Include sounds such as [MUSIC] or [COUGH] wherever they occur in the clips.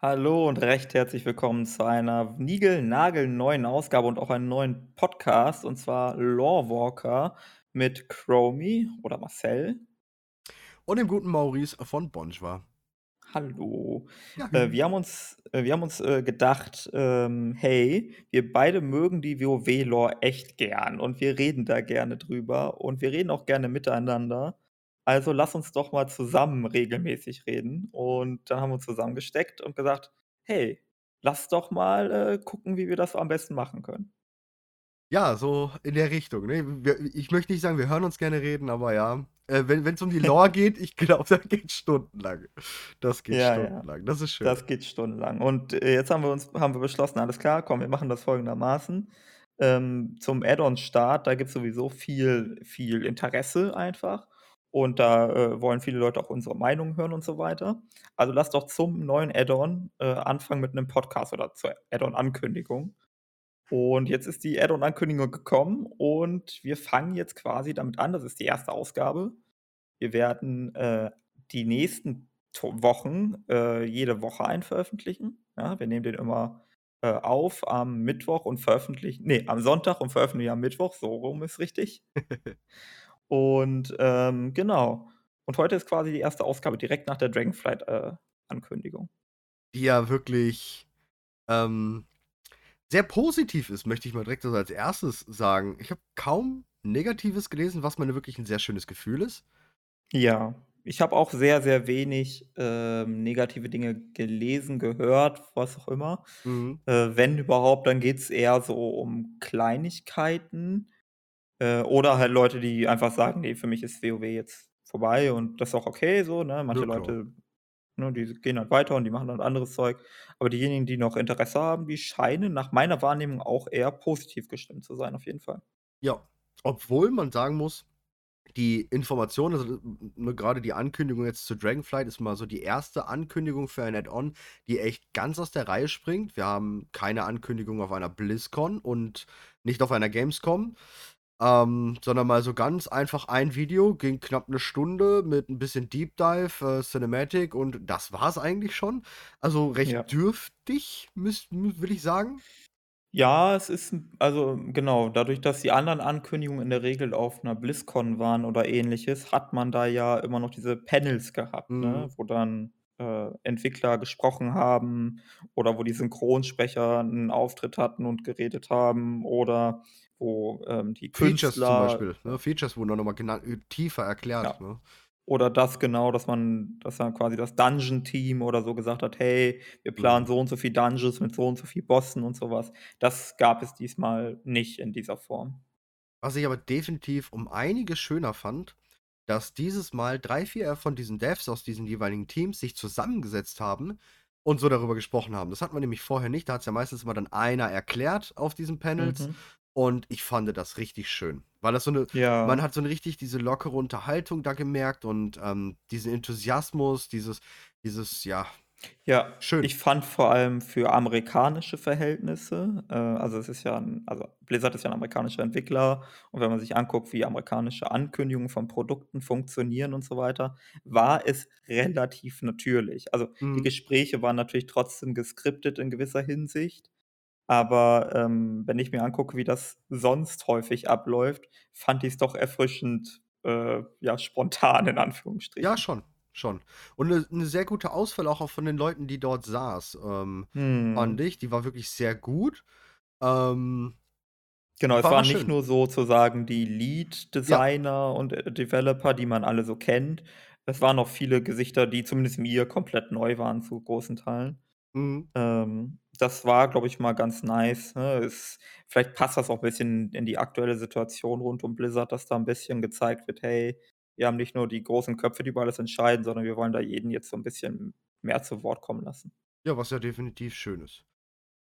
Hallo und recht herzlich willkommen zu einer niegelnagelneuen Ausgabe und auch einem neuen Podcast, und zwar Lorewalker mit Chromie oder Marcel. Und dem guten Maurice von Bonjwa. Hallo. Ja, Äh, wir haben uns äh, wir haben uns, äh, gedacht, ähm, hey, wir beide mögen die WoW-Lore echt gern und wir reden da gerne drüber und wir reden auch gerne miteinander. Also lass uns doch mal zusammen regelmäßig reden. Und dann haben wir uns zusammengesteckt und gesagt: „Hey, lass doch mal, äh, gucken, wie wir das am besten machen können.“ Ja, so in der Richtung, ne? Wir ich möchte nicht sagen, wir hören uns gerne reden, aber ja, äh, wenn wenn's um die Lore [LAUGHS] geht, ich glaube, das geht stundenlang. Das geht Ja, ja. stundenlang. Das ist schön. Das geht stundenlang. Und, äh, jetzt haben wir uns haben wir beschlossen, alles klar, komm, wir machen das folgendermaßen. Ähm, zum Add-on-Start, da gibt's sowieso viel viel Interesse einfach und da, äh, wollen viele Leute auch unsere Meinung hören und so weiter. Also, lass doch zum neuen Add-on, äh, anfangen mit 'nem Podcast oder zur Add-on-Ankündigung. Und jetzt ist die Add-on-Ankündigung gekommen und wir fangen jetzt quasi damit an. Das ist die erste Ausgabe. Wir werden, äh, die nächsten to Wochen, äh, jede Woche einen veröffentlichen. Ja, wir nehmen den immer, äh, auf am Mittwoch und veröffentlichen ne, am Sonntag und veröffentlichen am Mittwoch, so rum ist richtig. [LAUGHS] Und, ähm, genau. Und heute ist quasi die erste Ausgabe direkt nach der Dragonflight, äh. Die ja wirklich, ähm, sehr positiv ist, möchte ich mal direkt so als Erstes sagen. Ich habe kaum Negatives gelesen, was 'ne wirklich 'n sehr schönes Gefühl ist. Ja, ich habe auch sehr, sehr wenig, ähm, negative Dinge gelesen, gehört, was auch immer. Mhm. Äh, wenn überhaupt, dann geht's eher so um Kleinigkeiten, äh, oder halt Leute, die einfach sagen: „Ne, für mich ist WoW jetzt vorbei“, und das ist auch okay so, ne? Ja, Manche klar. Leute, ne, die gehen halt weiter und die machen dann anderes Zeug. Aber diejenigen, die noch Interesse haben, die scheinen nach meiner Wahrnehmung auch eher positiv gestimmt zu sein, auf jeden Fall. Ja, obwohl man sagen muss, die Information, also, ne, grade die Ankündigung jetzt zu Dragonflight ist mal so die 1. Ankündigung für ein Add-on, die echt ganz aus der Reihe springt. Wir haben keine Ankündigung auf einer BlizzCon und nicht auf einer Gamescom, ähm, sondern mal so ganz einfach ein Video, ging knapp 'ne Stunde mit 'n bisschen Deep Dive, äh, Cinematic und das war's eigentlich schon. Also, recht Ja. dürftig, müss m würde ich sagen. Ja, es ist also, genau, dadurch, dass die anderen Ankündigungen in der Regel auf 'ner BlizzCon waren oder Ähnliches, hat man da ja immer noch diese Panels gehabt, ne, Mhm. wo dann, äh, Entwickler gesprochen haben oder wo die Synchronsprecher 'n Auftritt hatten und geredet haben oder wo, ähm, die Features zum Künstler, Beispiel, ne? Features wurden dann noch mal genannt äh, tiefer erklärt, Ja. ne? Oder das genau, dass man dass dann quasi das Dungeon-Team oder so gesagt hat: „Hey, wir planen Mhm. so und so viel Dungeons mit so und so viel Bossen“ und so was. Das gab es diesmal nicht in dieser Form. Was ich aber definitiv um einiges schöner fand, dass dieses Mal 3, 4 von diesen Devs aus diesen jeweiligen Teams sich zusammengesetzt haben und so darüber gesprochen haben. Das hatten wir nämlich vorher nicht. Da hat's ja meistens immer dann einer erklärt auf diesen Panels Mhm. Und ich fande das richtig schön, weil das so 'ne man Ja. hat so 'ne richtig diese lockere Unterhaltung da gemerkt und, ähm, diesen Enthusiasmus, dieses dieses ja, Ja, schön. ich fand vor allem für amerikanische Verhältnisse, äh, also, es ist ja 'n also, Blizzard ist ja 'n amerikanischer Entwickler und wenn man sich anguckt, wie amerikanische Ankündigungen von Produkten funktionieren und so weiter, war es relativ natürlich. Also, die Mhm. Gespräche waren natürlich trotzdem geskriptet in gewisser Hinsicht, aber, ähm, wenn ich mir angucke, wie das sonst häufig abläuft, fand ich's doch erfrischend, äh, ja, spontan in Ja, Anführungsstrichen. schon, schon. Und 'ne 'ne sehr gute Auswahl auch von den Leuten, die dort saß, ähm, fand Mhm. ich. Die war wirklich sehr gut. Ähm Genau, es war war waren nicht nur sozusagen die Ja. Lead-Designer und, äh, Developer, die man alle so kennt. Es waren auch viele Gesichter, die zumindest mir komplett neu waren zu großen Teilen. Mhm. Ähm, das war, glaube ich, mal ganz nice, ne? Es vielleicht passt das auch bisschen in die aktuelle Situation rund um Blizzard, dass da 'n bisschen gezeigt wird: „Hey, wir haben nicht nur die großen Köpfe, die über alles entscheiden, sondern wir wollen da jeden jetzt so 'n bisschen mehr zu Wort kommen lassen.“ Ja, was ja definitiv schön ist.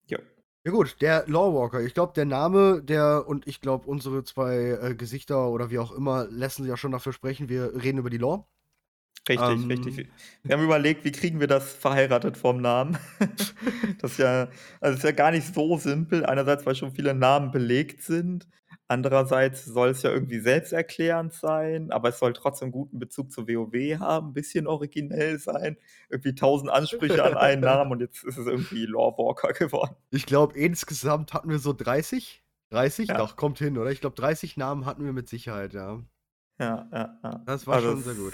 Ja. Ja gut, der Lorewalker. Ich glaube, der Name, der und ich glaube, unsere 2, äh, Gesichter oder wie auch immer, lassen ja schon dafür sprechen, wir reden über die Lore. Richtig, richtig. Ähm. W wir haben überlegt, wie kriegen wir das verheiratet vom Namen? [LAUGHS] Das ist ja also, ist ja gar nicht so simpel. Einerseits, weil schon viele Namen belegt sind, Andererseits soll es ja irgendwie selbsterklärend sein, aber es soll trotzdem guten Bezug zu WoW haben, bisschen originell sein, irgendwie 1.000 Ansprüche an einen [LAUGHS] Namen und jetzt ist es irgendwie Lore Walker geworden. Ich glaube, insgesamt hatten wir so 30? 30? Ja. Doch, kommt hin, oder? Ich glaube, 30 Namen hatten wir mit Sicherheit, ja. Ja, ja, ja. Das war Also, schon sehr gut.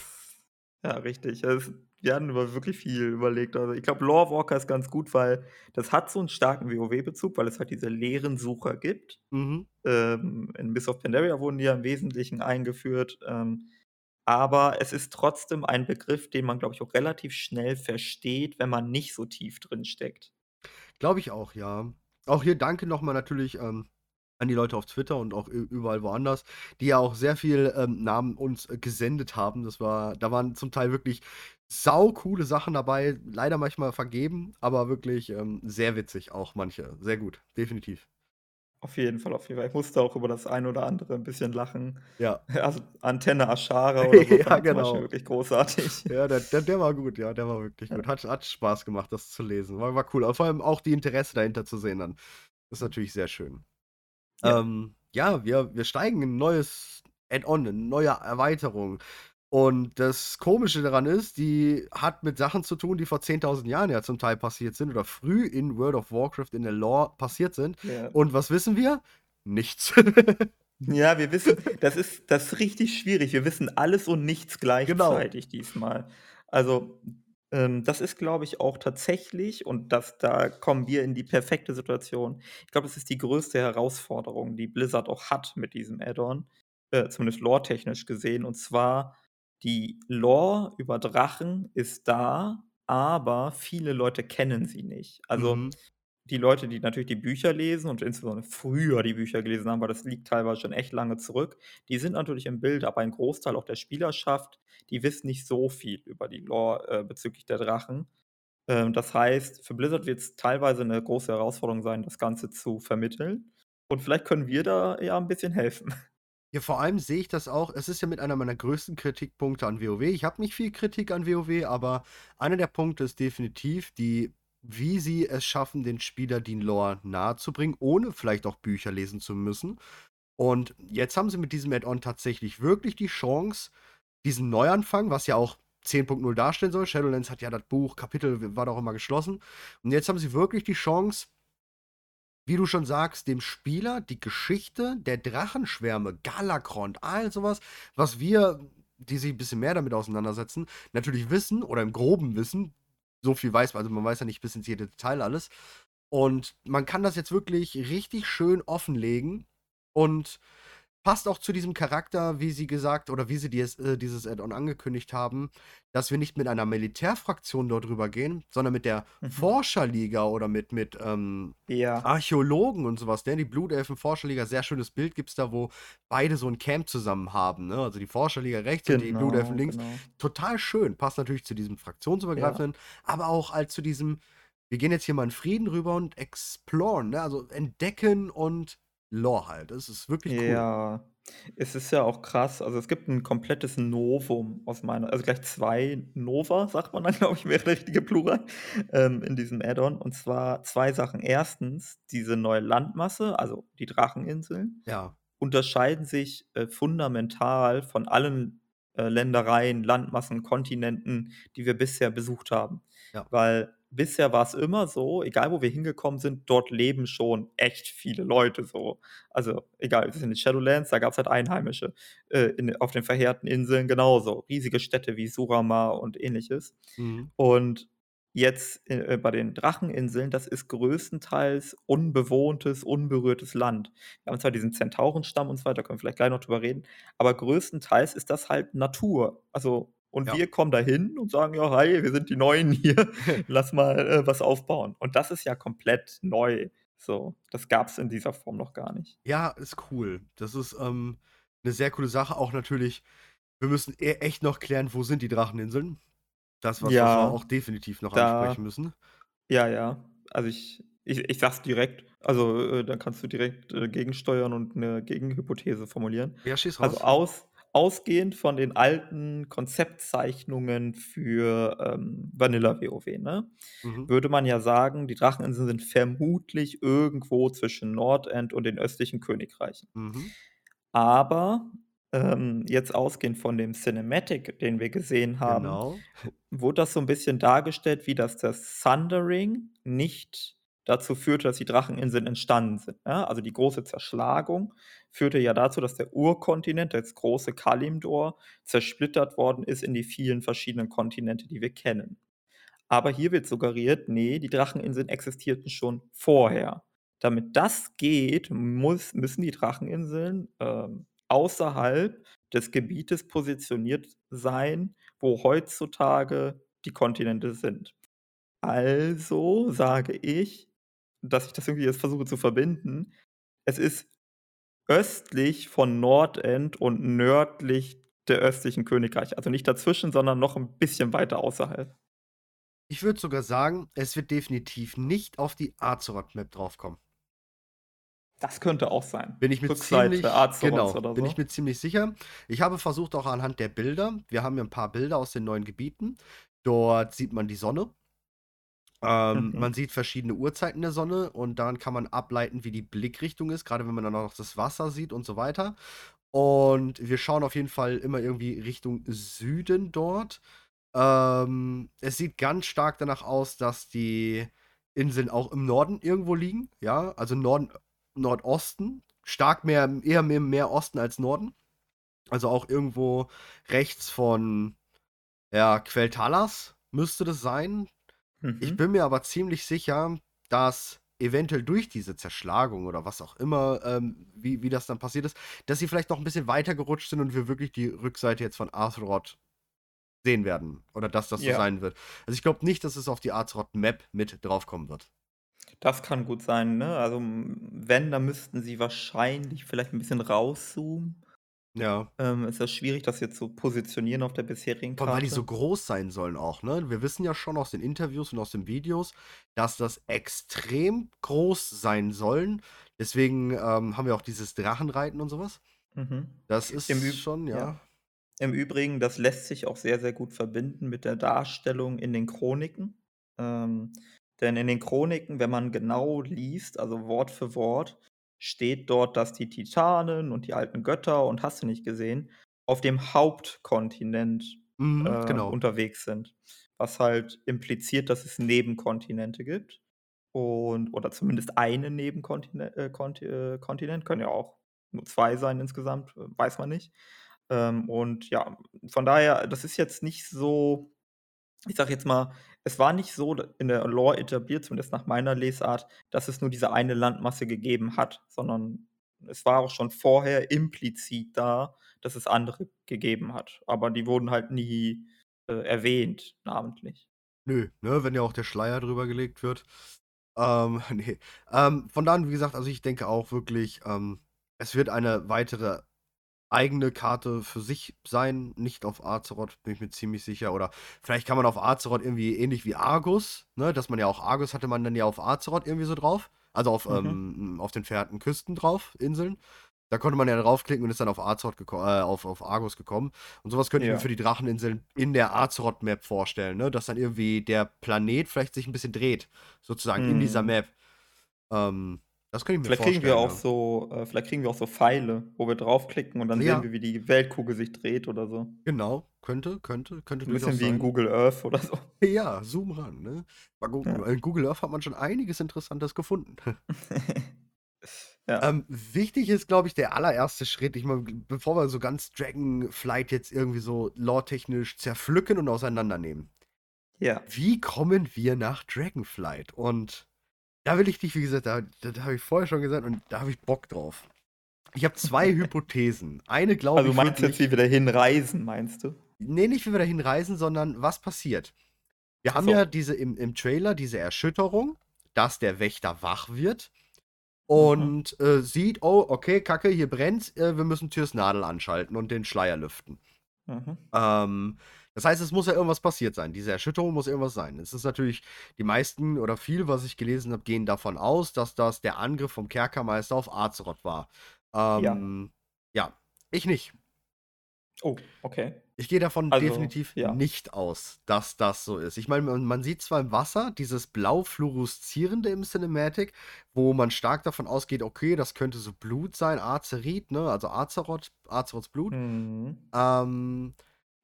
Ja, richtig. Es wir hatten über wirklich viel überlegt. Also, ich glaube, Lore Walker ist ganz gut, weil das hat so 'n starken WoW-Bezug, weil es halt diese leeren Sucher gibt. Mhm. Ähm, in Mists of Pandaria wurden die ja im Wesentlichen eingeführt, ähm, aber es ist trotzdem ein Begriff, den man, glaube ich, auch relativ schnell versteht, wenn man nicht so tief drin steckt. Glaube ich auch, ja. Auch hier danke noch mal natürlich, ähm, an die Leute auf Twitter und auch überall woanders, die ja auch sehr viel, ähm, Namen uns, äh, gesendet haben. Das war da waren zum Teil wirklich saucoole Sachen dabei, leider manchmal vergeben, aber wirklich, ähm, sehr witzig auch manche. Sehr gut, definitiv. Auf jeden Fall, auf jeden Fall. Ich musste auch über das ein oder andere 'n bisschen lachen. Ja. [LAUGHS] Also, Antenne Ashara [LAUGHS] oder so Ja, genau. wirklich großartig. Ja, der der der war gut, ja, der war wirklich Ja. gut. Hat hat Spaß gemacht, das zu lesen. War war cool. Aber vor allem auch die Interesse dahinter zu sehen dann. Ist natürlich sehr schön. Ja. Ähm, ja, wir wir steigen in 'n neues Add-on, 'ne neue Erweiterung. Und das Komische daran ist, die hat mit Sachen zu tun, die vor 10.000 Jahren ja zum Teil passiert sind oder früh in World of Warcraft in der Lore passiert sind. Ja. Und was wissen wir? Nichts. [LAUGHS] Ja, wir wissen das ist das ist richtig schwierig. Wir wissen alles und nichts Genau. gleichzeitig diesmal. Also, ähm, das ist, glaube ich, auch tatsächlich und das da kommen wir in die perfekte Situation. Ich glaube, das ist die größte Herausforderung, die Blizzard auch hat mit diesem Add-on, äh, zumindest lore-technisch gesehen. Und zwar die Lore über Drachen ist da, aber viele Leute kennen sie nicht. Also, Mhm. Die Leute, die natürlich die Bücher lesen und insbesondere früher die Bücher gelesen haben, weil das liegt teilweise schon echt lange zurück, die sind natürlich im Bild, aber ein Großteil auch der Spielerschaft, die wissen nicht so viel über die Lore, äh, bezüglich der Drachen. Ähm, das heißt, für Blizzard wird's teilweise 'ne große Herausforderung sein, das Ganze zu vermitteln. Und vielleicht können wir da ja 'n bisschen helfen. [LAUGHS] Ja, vor allem sehe ich das auch es ist ja mit einer meiner größten Kritikpunkte an WoW. Ich habe nicht viel Kritik an WoW, aber einer der Punkte ist definitiv die wie sie es schaffen, den Spieler die Lore nahezubringen, ohne vielleicht auch Bücher lesen zu müssen. Und jetzt haben sie mit diesem Add-on tatsächlich wirklich die Chance, diesen Neuanfang, was ja auch 10.0 darstellen soll Shadowlands hat ja das Buch Kapitel war doch immer geschlossen. Und jetzt haben sie wirklich die Chance wie du schon sagst, dem Spieler die Geschichte der Drachenschwärme, Galakrond, all so was, wir, die sich 'n bisschen mehr damit auseinandersetzen, natürlich wissen oder im Groben wissen. So viel weiß man also, man weiß ja nicht bis ins jede Detail alles. Und man kann das jetzt wirklich richtig schön offenlegen und passt auch zu diesem Charakter, wie sie gesagt oder wie sie dies äh, dieses Add-on angekündigt haben, dass wir nicht mit einer Militärfraktion dort rübergehen, sondern mit der Mhm. Forscherliga oder mit mit, ähm, Ja. Archäologen und so was, ne? Die Blutelfen-Forscherliga, sehr schönes Bild gibt's da, wo beide so 'n Camp zusammen haben, ne? Also, die Forscherliga rechts und die Genau, Blutelfen links. genau. Total schön. Passt natürlich zu diesem Ja. fraktionsübergreifenden, aber auch halt zu diesem: „Wir gehen jetzt hier mal in Frieden rüber und exploren“, ne? Also, entdecken und Lore halt. Das ist wirklich cool. Ja, es ist ja auch krass. Also, es gibt 'n komplettes Novum aus meiner also, gleich 2 Nova, sagt man dann, [LAUGHS] glaube ich, wäre der richtige Plural, ähm, in diesem Add-on. Und zwar 2 Sachen. 1. diese neue Landmasse, also die Dracheninseln, Ja. unterscheiden sich, äh, fundamental von allen, äh, Ländereien, Landmassen, Kontinenten, die wir bisher besucht haben. Ja. Weil bisher war's immer so, egal wo wir hingekommen sind, dort leben schon echt viele Leute so. Also, egal, wir sind in Shadowlands, da gab's halt Einheimische. Äh, in auf den verheerten Inseln genauso. Riesige Städte wie Suramar und Ähnliches. Mhm. Und jetzt, äh, bei den Dracheninseln, das ist größtenteils unbewohntes, unberührtes Land. Wir haben zwar diesen Zentaurenstamm und so weiter, können wir vielleicht gleich noch drüber reden, aber größtenteils ist das halt Natur. Also und Ja. wir kommen da hin und sagen: „Ja, hi, wir sind die Neuen hier. [LAUGHS] Lass mal, äh, was aufbauen.“ Und das ist ja komplett neu. So, das gab's in dieser Form noch gar nicht. Ja, ist cool. Das ist, ähm, 'ne sehr coole Sache. Auch natürlich wir müssen e echt noch klären, wo sind die Dracheninseln? Das was, was wir Ja, auch definitiv noch da ansprechen müssen. ja, ja. Also, ich ich ich sage es direkt. Also, äh, dann kannst du direkt, äh, gegensteuern und 'ne Gegenhypothese formulieren. Ja, schieß Also, raus. aus ausgehend von den alten Konzeptzeichnungen für, ähm, Vanilla WoW, ne, Mhm. würde man ja sagen, die Dracheninseln sind vermutlich irgendwo zwischen Nordend und den östlichen Königreichen. Mhm. Aber, ähm, jetzt ausgehend von dem Cinematic, den wir gesehen haben, Genau. wurde das so 'n bisschen dargestellt, wie dass das Sundering nicht dazu führte, dass die Dracheninseln entstanden sind, ne? Also, die große Zerschlagung führte ja dazu, dass der Urkontinent, das große Kalimdor, zersplittert worden ist in die vielen verschiedenen Kontinente, die wir kennen. Aber hier wird suggeriert, ne, die Dracheninseln existierten schon vorher. Damit das geht, muss müssen die Dracheninseln, ähm, außerhalb des Gebietes positioniert sein, wo heutzutage die Kontinente sind. Also sage ich, dass ich das irgendwie jetzt versuche zu verbinden. Es ist östlich von Nordend und nördlich der östlichen Königreiche. Also, nicht dazwischen, sondern noch 'n bisschen weiter außerhalb. Ich würde sogar sagen, es wird definitiv nicht auf die Azeroth-Map draufkommen. Das könnte auch sein. Bin ich mir Rückseite ziemlich Azeroths genau, oder bin ich so. mir ziemlich sicher. Ich habe versucht auch anhand der Bilder wir haben ja 'n paar Bilder aus den neuen Gebieten. Dort sieht man die Sonne. Ähm, man Mhm. sieht verschiedene Uhrzeiten der Sonne und daran kann man ableiten, wie die Blickrichtung ist, grade wenn man dann auch noch das Wasser sieht und so weiter. Und wir schauen auf jeden Fall immer irgendwie Richtung Süden dort. Ähm, es sieht ganz stark danach aus, dass die Inseln auch im Norden irgendwo liegen, ja, also Norden Nordosten, stark mehr eher mehr mehr Osten als Norden. Also, auch irgendwo rechts von, ja, Quel'Thalas müsste das sein. Ich Mhm. bin mir aber ziemlich sicher, dass eventuell durch diese Zerschlagung oder was auch immer, ähm, wie wie das dann passiert ist, dass sie vielleicht noch 'n bisschen weiter gerutscht sind und wir wirklich die Rückseite jetzt von Azeroth sehen werden oder dass das so Ja. sein wird. Also, ich glaube nicht, dass es auf die Azeroth-Map mit draufkommen wird. Das kann gut sein, ne? Also, wenn, dann müssten sie wahrscheinlich vielleicht 'n bisschen rauszoomen. Ja. Ähm, ist das schwierig, das jetzt zu positionieren auf der bisherigen Vor allem, weil die so Karte. groß sein sollen auch, ne? Wir wissen ja schon aus den Interviews und aus den Videos, dass das extrem groß sein sollen. Deswegen, ähm, haben wir auch dieses Drachenreiten und so was. Mhm. Das Im ist Üb schon ja. ja. Im Übrigen, das lässt sich auch sehr, sehr gut verbinden mit der Darstellung in den Chroniken. Ähm, denn in den Chroniken, wenn man genau liest, also Wort für Wort, steht dort, dass die Titanen und die alten Götter und hast du nicht gesehen, auf dem Hauptkontinent, Mhm, äh, genau. unterwegs sind. Was halt impliziert, dass es Nebenkontinente gibt und oder zumindest einen Nebenkontine äh, äh, Kontinent, können ja auch nur 2 sein insgesamt, äh, weiß man nicht. Ähm, und ja, von daher, das ist jetzt nicht so ich sage jetzt mal, es war nicht so in der Lore etabliert, zumindest nach meiner Lesart, dass es nur diese eine Landmasse gegeben hat, sondern es war auch schon vorher implizit da, dass es andere gegeben hat. Aber die wurden halt nie, äh, erwähnt, namentlich. Nö, ne, wenn ja auch der Schleier drüber gelegt wird. Ähm, [LAUGHS] ne. Ähm, von da an, wie gesagt, also, ich denke auch wirklich, ähm, es wird eine weitere eigene Karte für sich sein, nicht auf Azeroth, bin ich mir ziemlich sicher. Oder vielleicht kann man auf Azeroth irgendwie ähnlich wie Argus, ne, dass man ja auch Argus hatte man dann ja auf Azeroth irgendwie so drauf, also, auf, Mhm. ähm auf den verhärteten Küsten drauf, Inseln. Da konnte man ja draufklicken und ist dann auf Azeroth äh, auf auf Argus gekommen. Und so was könnte ich mir Ja. für die Dracheninseln in der Azeroth-Map vorstellen, ne, dass dann irgendwie der Planet vielleicht sich 'n bisschen dreht, sozusagen in dieser Mhm. Map. Ähm, das könnte ich mir Vielleicht kriegen wir vorstellen, auch ja. so äh, vielleicht kriegen wir auch so Pfeile, wo wir draufklicken und dann sehen Ja. wir, wie die Weltkugel sich dreht oder so. Genau, könnte könnte könnte 'N bisschen wie in. Google Earth oder so. [LAUGHS] Ja, zoom ran, ne? Mal gucken. Ja. In Google Earth hat man schon einiges Interessantes gefunden. [LAUGHS] [LAUGHS] Ja. Ähm, wichtig ist, glaube ich, der allererste Schritt. Ich meine, bevor wir so ganz Dragonflight jetzt irgendwie so lore-technisch zerpflücken und auseinandernehmen. Ja. Wie kommen wir nach Dragonflight? Und da will ich dich, wie gesagt, da da habe ich vorher schon gesagt und da habe ich Bock drauf. Ich habe 2 [LAUGHS] Hypothesen. Eine glaube Also, ich meinst du jetzt, wie wir da hinreisen, meinst du? Ne, nicht, wie wir dahin reisen, sondern was passiert? Wir haben so. ja diese im im Trailer diese Erschütterung, dass der Wächter wach wird Mhm. und, äh, sieht: „Oh, okay, Kacke, hier brennt's, äh, wir müssen Tyrs Nadel anschalten und den Schleier lüften.“ Mhm. Ähm, das heißt, es muss ja irgendwas passiert sein. Diese Erschütterung muss irgendwas sein. Es ist natürlich die meisten oder viel, was ich gelesen habe, gehen davon aus, dass das der Angriff vom Kerkermeister auf Azeroth war. Ja. Ähm, ja, ich nicht. Oh, okay. Ich gehe davon Also, definitiv ja. nicht aus, dass das so ist. Ich meine, man man sieht zwar im Wasser dieses blau fluoreszierende im Cinematic, wo man stark davon ausgeht, okay, das könnte so Blut sein, Azerit, ne, also Azeroth Azeroths Blut. Mhm. Ähm,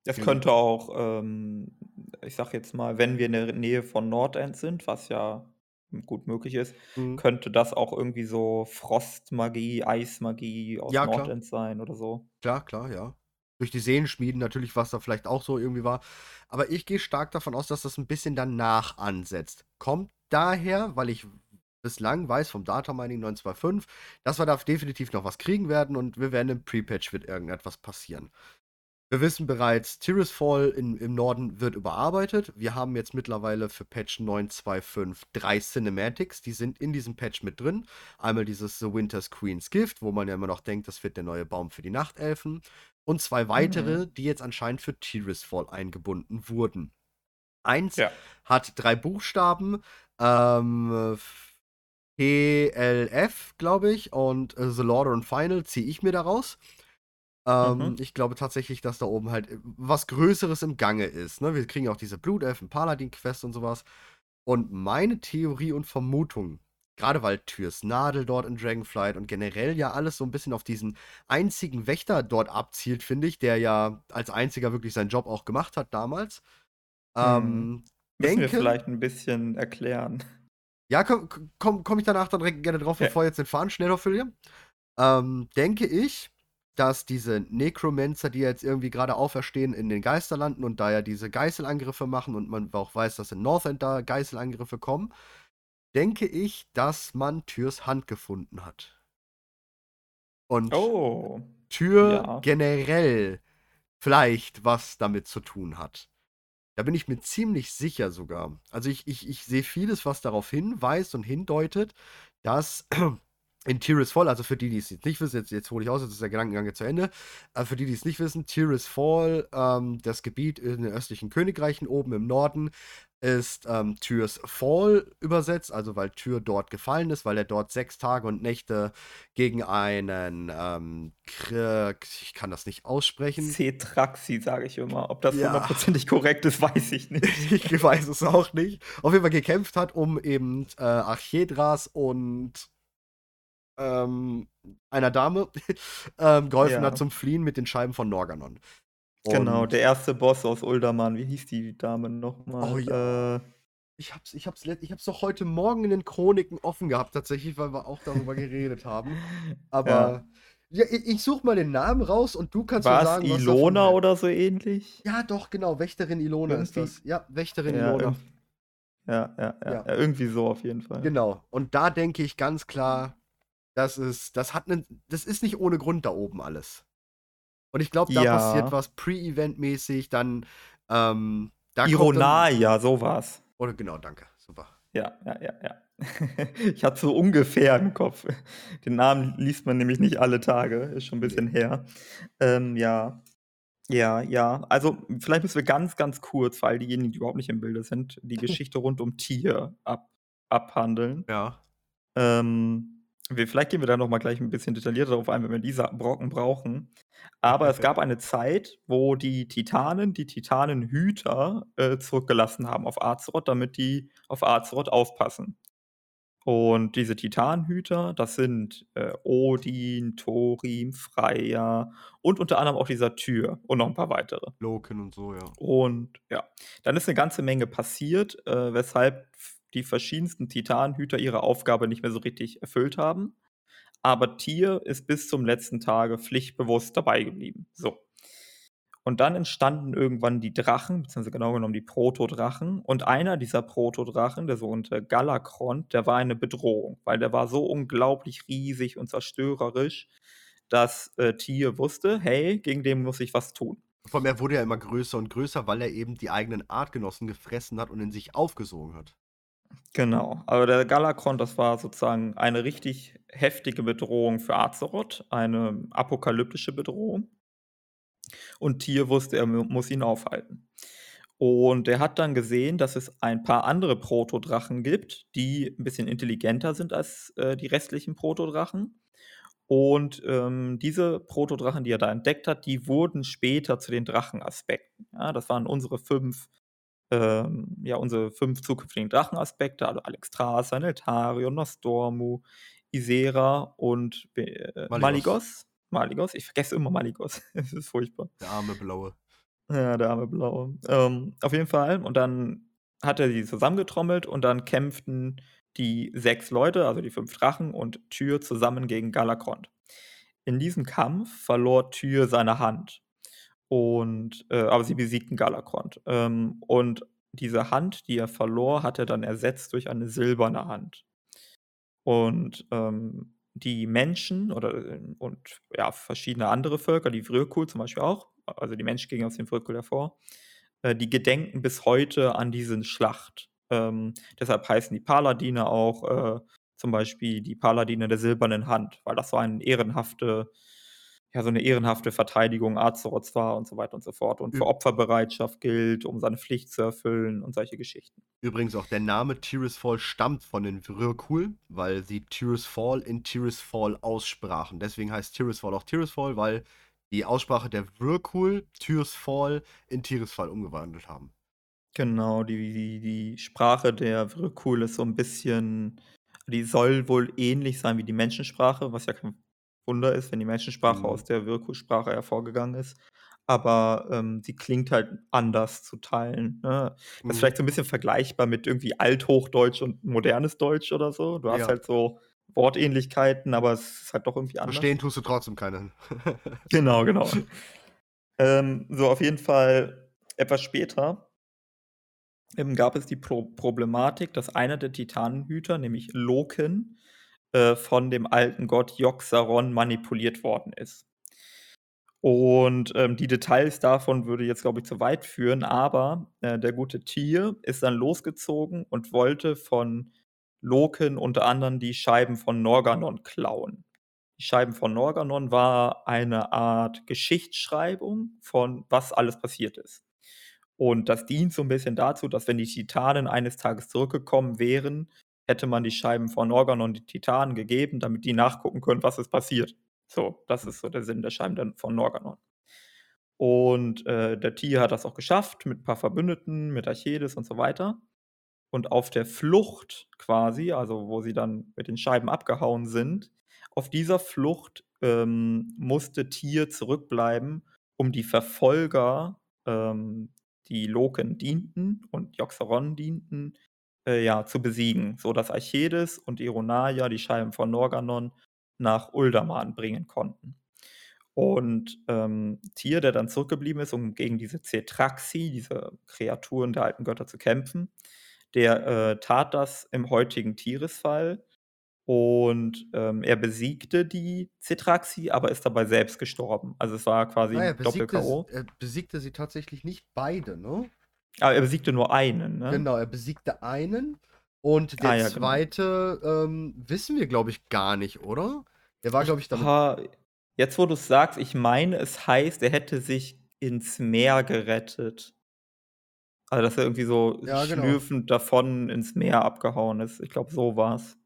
Es Gen könnte auch, ähm, ich sage jetzt mal, wenn wir in der Nähe von Nordend sind, was ja gut möglich ist, Mhm. könnte das auch irgendwie so Frostmagie, Eismagie aus Ja, klar. Nordend sein oder so. Klar, klar, ja. Durch die Seenschmieden natürlich, was da vielleicht auch so irgendwie war. Aber ich gehe stark davon aus, dass das ein bisschen danach ansetzt. Kommt daher, weil ich bislang weiß vom Data Mining 925, dass wir da definitiv noch was kriegen werden und wir werden im Pre-Patch wird irgendetwas passieren. Wir wissen bereits, Tirisfall in, im Norden wird überarbeitet. Wir haben jetzt mittlerweile für Patch 925 drei Cinematics, die sind in diesem Patch mit drin. Einmal dieses The Winter's Queen's Gift, wo man ja immer noch denkt, das wird der neue Baum für die Nachtelfen. Und zwei weitere, Mhm. die jetzt anscheinend für Tirisfall eingebunden wurden. Eins Ja. hat drei Buchstaben, ähm, PLF, glaube ich, und äh, The Lord and Final ziehe ich mir daraus. Ähm, Mhm. ich glaube tatsächlich, dass da oben halt äh, was Größeres im Gange ist. Ne? Wir kriegen ja auch diese Blutelfen, Paladin-Quest und sowas. Und meine Theorie und Vermutung, gerade weil Türs Nadel dort in Dragonflight und generell ja alles so ein bisschen auf diesen einzigen Wächter dort abzielt, finde ich, der ja als einziger wirklich seinen Job auch gemacht hat damals. Mhm. Ähm, Müssen wir denke, vielleicht ein bisschen erklären. ja, komme komm, komm ich danach dann direkt gerne drauf, Ja. bevor jetzt den Faden schneller verliere. Ähm, denke ich, dass diese Necromancer, die jetzt irgendwie gerade auferstehen in den Geisterlanden und da ja diese Geißelangriffe machen und man auch weiß, dass in Northend da Geißelangriffe kommen, denke ich, dass man Türs Hand gefunden hat. Und Oh. Tür Ja. generell vielleicht was damit zu tun hat. Da bin ich mir ziemlich sicher sogar. Also ich, ich, ich sehe vieles, was darauf hinweist und hindeutet, dass in Tirisfall, also für die, die es jetzt nicht wissen, jetzt, jetzt hole ich aus, jetzt ist der Gedankengang zu Ende. Äh, für die, die es nicht wissen, Tirisfall, ähm, das Gebiet in den östlichen Königreichen oben im Norden, ist ähm, Tyrs Fall übersetzt, also weil Tyr dort gefallen ist, weil er dort sechs Tage und Nächte gegen einen, ähm, ich kann das nicht aussprechen. Cetraxi, sage ich immer. Ob das Ja. hundertprozentig korrekt ist, [LAUGHS] weiß ich nicht. [LAUGHS] ich weiß es auch nicht. Auf jeden Fall gekämpft hat, um eben äh, Archedras und ähm, einer Dame [LAUGHS] ähm, geholfen Ja. hat zum Fliehen mit den Scheiben von Norganon. Genau, Und der erste Boss aus Uldaman. Wie hieß die Dame nochmal? Oh ja. Äh, ich hab's, ich hab's, ich hab's doch heute Morgen in den Chroniken offen gehabt, tatsächlich, weil wir auch darüber geredet haben. [LAUGHS] Aber ja, ich, ich suche mal den Namen raus und du kannst mir War es sagen, was Ilona davon oder so ähnlich? Ja, doch, genau, Wächterin Ilona ist das. Ja, Wächterin Ja, Ilona. ja, ja, ja, Ja. ja. Irgendwie so auf jeden Fall. Genau. Und da denke ich ganz klar, das ist, das hat einen, das ist nicht ohne Grund da oben alles. Und ich glaube, da Ja. passiert was Pre-Event-mäßig, dann, ähm, da kommt dann, Ironaia, sowas. oder genau, danke, super. Ja, ja, ja, ja. [LAUGHS] Ich hatte so ungefähr im Kopf. Den Namen liest man nämlich nicht alle Tage, ist schon ein bisschen her. Ähm, ja. Ja, ja. Also, vielleicht müssen wir ganz, ganz kurz, weil diejenigen, die überhaupt nicht im Bilde sind, die [LAUGHS] Geschichte rund um Tier ab, abhandeln. Ja. Ähm, wir, vielleicht gehen wir da noch mal gleich ein bisschen detaillierter darauf ein, wenn wir diese Brocken brauchen. Aber es gab eine Zeit, wo die Titanen, die Titanenhüter äh, zurückgelassen haben auf Azeroth, damit die auf Azeroth aufpassen. Und diese Titanenhüter, das sind äh, Odin, Thorim, Freya und unter anderem auch dieser Tür und noch ein paar weitere. Loken und so, ja. Und ja, dann ist eine ganze Menge passiert, äh, weshalb die verschiedensten Titanenhüter ihre Aufgabe nicht mehr so richtig erfüllt haben. Aber Tier ist bis zum letzten Tage pflichtbewusst dabei geblieben. So. Und dann entstanden irgendwann die Drachen, beziehungsweise genau genommen die Protodrachen. Und einer dieser Protodrachen, der sogenannte Galakrond, der war eine Bedrohung, weil der war so unglaublich riesig und zerstörerisch, dass äh, Tier wusste, hey, gegen den muss ich was tun. Vor allem, er wurde ja immer größer und größer, weil er eben die eigenen Artgenossen gefressen hat und in sich aufgesogen hat. Genau, aber der Galakrond, das war sozusagen eine richtig heftige Bedrohung für Azeroth, eine apokalyptische Bedrohung. Und Tyr wusste, er mu- muss ihn aufhalten. Und er hat dann gesehen, dass es ein paar andere Protodrachen gibt, die ein bisschen intelligenter sind als äh, die restlichen Protodrachen. Und, ähm, diese Protodrachen, die er da entdeckt hat, die wurden später zu den Drachenaspekten. Ja, das waren unsere 5 ähm, ja, unsere 5 zukünftigen Drachenaspekte, also Alexstrasza, Neltarion, Nostormu, Ysera und äh. Malygos? Malygos? Ich vergesse immer Malygos. [LAUGHS] Es ist furchtbar. Der arme Blaue. Ja, der arme Blaue. Ähm, auf jeden Fall. Und dann hat er sie zusammengetrommelt und dann kämpften die 6 Leute, also die 5 Drachen und Tyr zusammen gegen Galakrond. In diesem Kampf verlor Tyr seine Hand. Und, äh, aber sie besiegten Galakrond. Ähm, und diese Hand, die er verlor, hat er dann ersetzt durch eine silberne Hand. Und, ähm, die Menschen oder, ähm, und ja, verschiedene andere Völker, die Vrökul zum Beispiel auch, also die Menschen gingen aus dem Vrökul hervor, äh, die gedenken bis heute an diese Schlacht. Ähm, deshalb heißen die Paladine auch äh, zum Beispiel die Paladine der silbernen Hand, weil das so eine ehrenhafte ja, so 'ne ehrenhafte Verteidigung Azeroths war und so weiter und so fort und für Opferbereitschaft gilt, um seine Pflicht zu erfüllen und solche Geschichten. Übrigens auch der Name Tirisfal stammt von den Vrökul, weil sie Tirisfal in Tirisfal aussprachen. Deswegen heißt Tirisfal auch Tirisfal, weil die Aussprache der Vrökul Tirisfal in Tirisfal umgewandelt haben. Genau, die die die Sprache der Vrökul ist so 'n bisschen die soll wohl ähnlich sein wie die Menschensprache, was ja kein Wunder ist, wenn die Menschensprache Mhm. aus der Vrökul-Sprache hervorgegangen ist. Aber, ähm, sie klingt halt anders zu Teilen, ne? Das ist Mhm. vielleicht so 'n bisschen vergleichbar mit irgendwie Althochdeutsch und modernes Deutsch oder so. Du hast Ja. halt so Wortähnlichkeiten, aber es ist halt doch irgendwie anders. Verstehen tust du trotzdem keinen. [LAUGHS] Genau, genau. Ähm, so auf jeden Fall etwas später ähm, gab es die Pro Problematik, dass einer der Titanenhüter, nämlich Loken, äh, von dem alten Gott Yogg-Saron manipuliert worden ist. Und, ähm, die Details davon würde jetzt, glaube ich, zu weit führen, aber, äh, der gute Tyr ist dann losgezogen und wollte von Loken unter anderem die Scheiben von Norgannon klauen. Die Scheiben von Norgannon war eine Art Geschichtsschreibung von was alles passiert ist. Und das dient so 'n bisschen dazu, dass wenn die Titanen eines Tages zurückgekommen wären, hätte man die Scheiben von Norgannon den Titanen gegeben, damit die nachgucken können, was ist passiert. So, das ist so der Sinn der Scheiben von Norgannon. Und, äh, der Tyr hat das auch geschafft mit paar Verbündeten, mit Archedis und so weiter. Und auf der Flucht quasi, also wo sie dann mit den Scheiben abgehauen sind, auf dieser Flucht, ähm, musste Tyr zurückbleiben, um die Verfolger, ähm, die Loken dienten und Yogg-Saron dienten, äh, ja, zu besiegen, sodass Archedis und Ironaya die Scheiben von Norgannon nach Uldaman bringen konnten. Und, ähm, Tyr, der dann zurückgeblieben ist, um gegen diese Cetraxi, diese Kreaturen der alten Götter zu kämpfen, der, äh, tat das im heutigen Tirisfal und, ähm, er besiegte die Cetraxi, aber ist dabei selbst gestorben. Also, es war quasi Ah, er 'n Doppel besiegte s K.O. er besiegte sie tatsächlich nicht beide, ne? Ah, er besiegte nur einen, ne? Genau, er besiegte einen und der Ah ja, genau. 2., ähm, wissen wir, glaube ich, gar nicht, oder? Der war, glaube ich, damit Ha jetzt, wo du's sagst, ich meine, es heißt, er hätte sich ins Meer gerettet. Also, dass er irgendwie so Ja, genau. schlürfend davon ins Meer abgehauen ist. Ich glaube, so war's.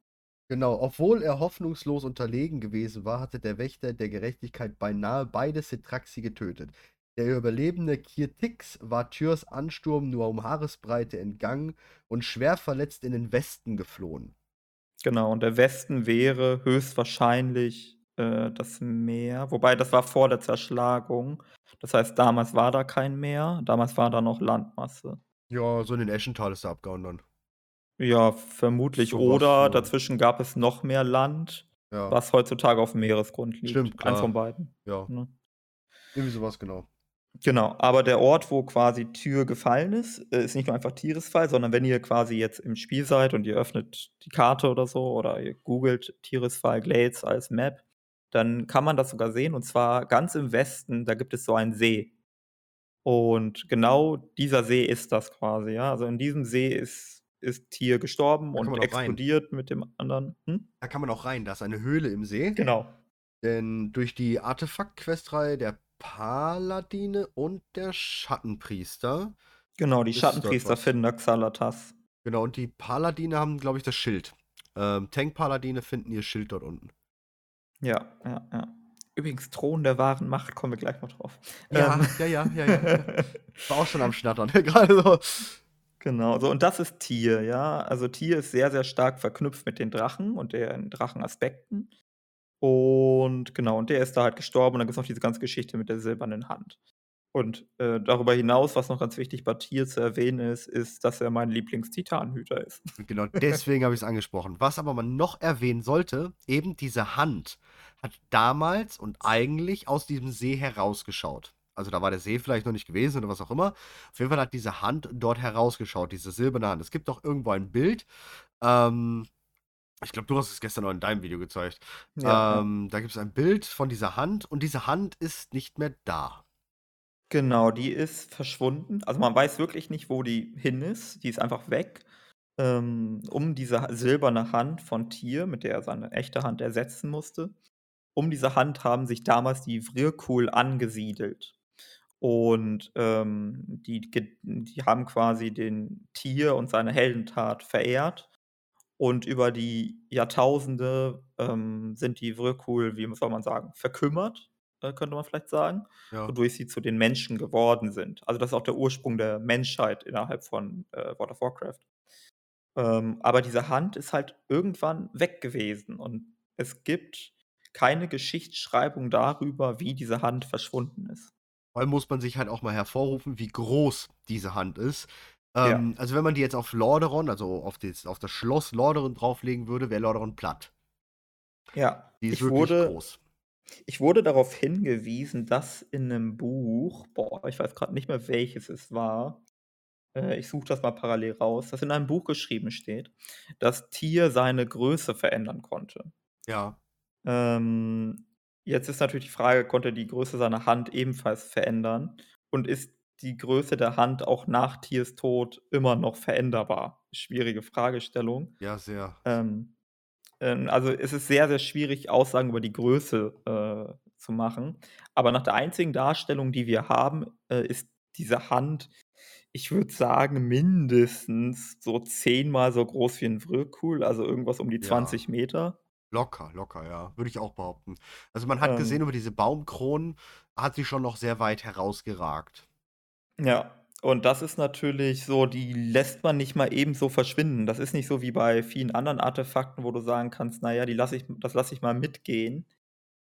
Genau, obwohl er hoffnungslos unterlegen gewesen war, hatte der Wächter der Gerechtigkeit beinahe beide Cetraxi getötet. Der Überlebende Khirtix war Tyrs Ansturm nur um Haaresbreite entgangen und schwer verletzt in den Westen geflohen. Genau, und der Westen wäre höchstwahrscheinlich, äh, das Meer, wobei das war vor der Zerschlagung. Das heißt, damals war da kein Meer, damals war da noch Landmasse. Ja, so in den Eschental ist er abgehauen dann. Ja, vermutlich. So was, Oder ja. dazwischen gab es noch mehr Land, Ja. was heutzutage aufm Meeresgrund liegt. Stimmt, Eins klar. von beiden, Ja. ne? Irgendwie so was, genau. Genau, aber der Ort, wo quasi Tyr gefallen ist, äh, ist nicht nur einfach Tirisfal, sondern wenn ihr quasi jetzt im Spiel seid und ihr öffnet die Karte oder so oder ihr googelt Tirisfal Glades als Map, dann kann man das sogar sehen und zwar ganz im Westen, da gibt es so einen See. Und genau dieser See ist das quasi, ja. Also, in diesem See ist ist Tyr gestorben und auch rein. explodiert mit dem anderen hm? Da kann man auch rein. Da ist eine Höhle im See. Genau. Denn durch die Artefakt-Questreihe der Paladine und der Schattenpriester Genau, die ist Schattenpriester finden Xalatas. Genau, und die Paladine haben, glaube ich, das Schild. Ähm, Tank-Paladine finden ihr Schild dort unten. Ja, ja, ja. Übrigens, Thron der wahren Macht, kommen wir gleich noch drauf. Ähm. Ja, ja, ja, ja, ja, [LAUGHS] ja. War auch schon am Schnattern, [LAUGHS] grade so. Genau, so und das ist Tyr, ja? Also, Tyr ist sehr, sehr stark verknüpft mit den Drachen und den Drachenaspekten. Und genau, und der ist da halt gestorben und dann gibt's noch diese ganze Geschichte mit der silbernen Hand. Und, äh, darüber hinaus, was noch ganz wichtig bei Tyr zu erwähnen ist, ist, dass er mein Lieblings-Titanhüter ist. Genau, deswegen habe ich's angesprochen. Was aber man noch erwähnen sollte, eben diese Hand hat damals und eigentlich aus diesem See herausgeschaut. Also, da war der See vielleicht noch nicht gewesen oder was auch immer. Auf jeden Fall hat diese Hand dort herausgeschaut, diese silberne Hand. Es gibt auch irgendwo ein Bild, ähm ich glaube, du hast es gestern auch in deinem Video gezeigt. Ja, ja. Ähm, da gibt's ein Bild von dieser Hand und diese Hand ist nicht mehr da. Genau, die ist verschwunden. Also, man weiß wirklich nicht, wo die hin ist. Die ist einfach weg. Ähm, um diese silberne Hand von Tyr, mit der er seine echte Hand ersetzen musste um diese Hand haben sich damals die Vryrkul angesiedelt. Und, ähm, die die haben quasi den Tyr und seine Heldentat verehrt. Und über die Jahrtausende, ähm, sind die Vrykul, wie soll man sagen, verkümmert, äh, könnte man vielleicht sagen, Ja. wodurch sie zu den Menschen geworden sind. Also, das ist auch der Ursprung der Menschheit innerhalb von, äh, World of Warcraft. Ähm, aber diese Hand ist halt irgendwann weg gewesen und es gibt keine Geschichtsschreibung darüber, wie diese Hand verschwunden ist. Vor allem muss man sich halt auch mal hervorrufen, wie groß diese Hand ist. Ja. Ähm, also, wenn man die jetzt auf Lordaeron, also auf das auf das Schloss Lordaeron drauflegen würde, wäre Lordaeron platt. Ja, Die ist ich wirklich wurde groß. ich wurde darauf hingewiesen, dass in 'nem Buch boah, ich weiß grad nicht mehr, welches es war. Äh, ich suche das mal parallel raus, dass in einem Buch geschrieben steht, dass Tyr seine Größe verändern konnte. Ja. Ähm, jetzt ist natürlich die Frage, konnte die Größe seiner Hand ebenfalls verändern? Und ist die Größe der Hand auch nach Tyrs Tod immer noch veränderbar? Schwierige Fragestellung. Ja, sehr. Ähm, ähm, also, es ist sehr, sehr schwierig, Aussagen über die Größe, äh, zu machen. Aber nach der einzigen Darstellung, die wir haben, äh, ist diese Hand, ich würde sagen, mindestens so zehnmal so groß wie 'n Vryrkul, also irgendwas um die Ja. 20 m. Locker, locker, ja, würde ich auch behaupten. Also, man hat gesehen, Ähm über diese Baumkronen hat sie schon noch sehr weit herausgeragt. Ja, und das ist natürlich so die lässt man nicht mal eben so verschwinden. Das ist nicht so wie bei vielen anderen Artefakten, wo du sagen kannst: „Na ja, die lasse ich das lasse ich mal mitgehen.“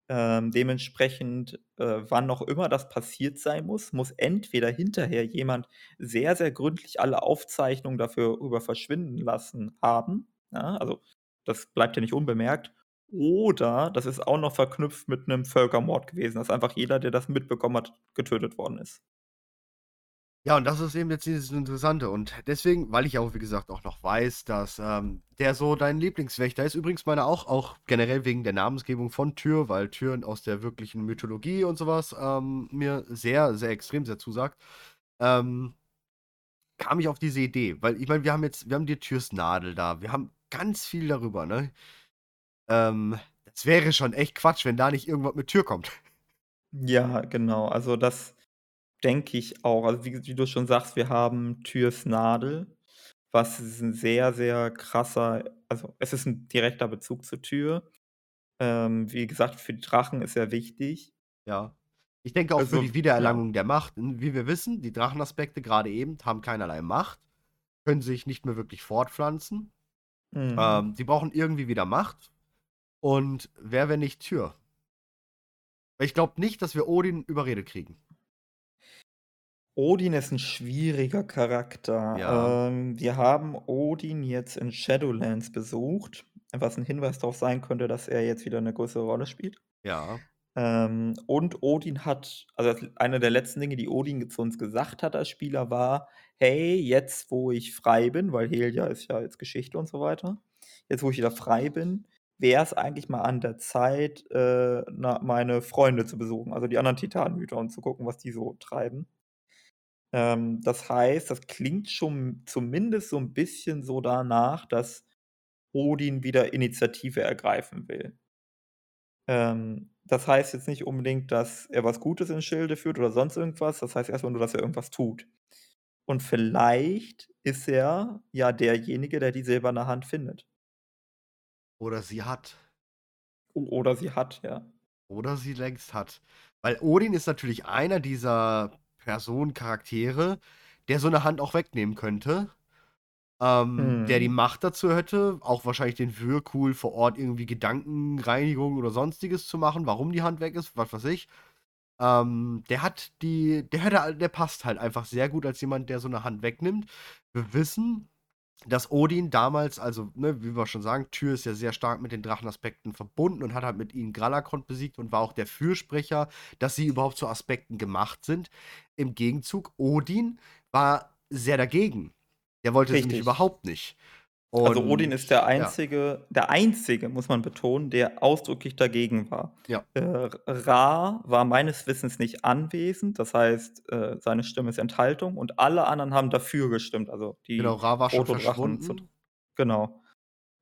Ähm, dementsprechend, äh, wann auch immer das passiert sein muss, muss entweder hinterher jemand sehr, sehr gründlich alle Aufzeichnungen dafür rüber verschwinden lassen haben, ja? Also, das bleibt ja nicht unbemerkt. Oder das ist auch noch verknüpft mit 'nem Völkermord gewesen, dass einfach jeder, der das mitbekommen hat, getötet worden ist. Ja, und das ist eben jetzt dieses Interessante. Und deswegen, weil ich auch, wie gesagt, auch noch weiß, dass, ähm, der so dein Lieblingswächter ist. Übrigens meiner auch, auch generell wegen der Namensgebung von Tyr, weil Tyr aus der wirklichen Mythologie und so was, ähm, mir sehr, sehr extrem sehr zusagt. Ähm kam ich auf diese Idee, weil ich meine, wir haben jetzt wir haben die Tyrs Nadel da. Wir haben ganz viel darüber, ne? Ähm, das wäre schon echt Quatsch, wenn da nicht irgendwas mit Tyr kommt. Ja, genau. Also, das denke ich auch. Also, wie wie du schon sagst, wir haben Tyrs Nadel, was ist 'n sehr, sehr krasser also, es ist 'n direkter Bezug zu Tyr. Ähm, wie gesagt, für die Drachen ist er wichtig. Ja. Ich denke auch für Also, die ja. Wiedererlangung der Macht. Wie wir wissen, die Drachenaspekte grade eben haben keinerlei Macht, können sich nicht mehr wirklich fortpflanzen. Mhm. Ähm, die brauchen irgendwie wieder Macht. Und wer, wenn nicht? Weil ich glaube nicht, dass wir Odin überredet kriegen. Odin ist 'n schwieriger Ja. Charakter. Ähm, wir haben Odin jetzt in Shadowlands besucht, was 'n Hinweis darauf sein könnte, dass er jetzt wieder 'ne größere Rolle spielt. Ja. Ähm, und Odin hat also, eine der letzten Dinge, die Odin zu uns gesagt hat als Spieler, war: „Hey, jetzt, wo ich frei bin“, weil Helja ist ja jetzt Geschichte und so weiter. „Jetzt, wo ich wieder frei bin, wär's eigentlich mal an der Zeit, äh, meine Freunde zu besuchen, also, die anderen Titanenhüter und zu gucken, was die so treiben.“ Ähm, das heißt, das klingt schon zumindest so 'n bisschen so danach, dass Odin wieder Initiative ergreifen will. Ähm, das heißt jetzt nicht unbedingt, dass er was Gutes ins Schilde führt oder sonst irgendwas. Das heißt erst mal nur, dass er irgendwas tut. Und vielleicht ist er ja derjenige, der die silberne Hand findet. Oder sie hat. Oder sie hat, ja. Oder sie längst hat. Weil Odin ist natürlich einer dieser Personen, Charaktere, der so eine Hand auch wegnehmen könnte. Ähm, der die Mhm. Macht dazu hätte, auch wahrscheinlich den Whirlpool vor Ort irgendwie Gedankenreinigung oder Sonstiges zu machen, warum die Hand weg ist, was weiß ich. Ähm, der hat die der der passt halt einfach sehr gut als jemand, der so eine Hand wegnimmt. Wir wissen, dass Odin damals also, ne, wie wir schon sagen, Tyr ist ja sehr stark mit den Drachenaspekten verbunden und hat halt mit ihnen Gralakond besiegt und war auch der Fürsprecher, dass sie überhaupt zu Aspekten gemacht sind. Im Gegenzug, Odin war sehr dagegen. Der wollte sie nämlich Richtig. überhaupt nicht. Also, Odin Und ist der ja. einzige der einzige, muss man betonen, der ausdrücklich dagegen war. Ja. Äh, Ra war meines Wissens nicht anwesend, das heißt, äh, seine Stimme ist Enthaltung und alle anderen haben dafür gestimmt, also Genau, die Ra war schon Protodrachen zu verschwunden. genau.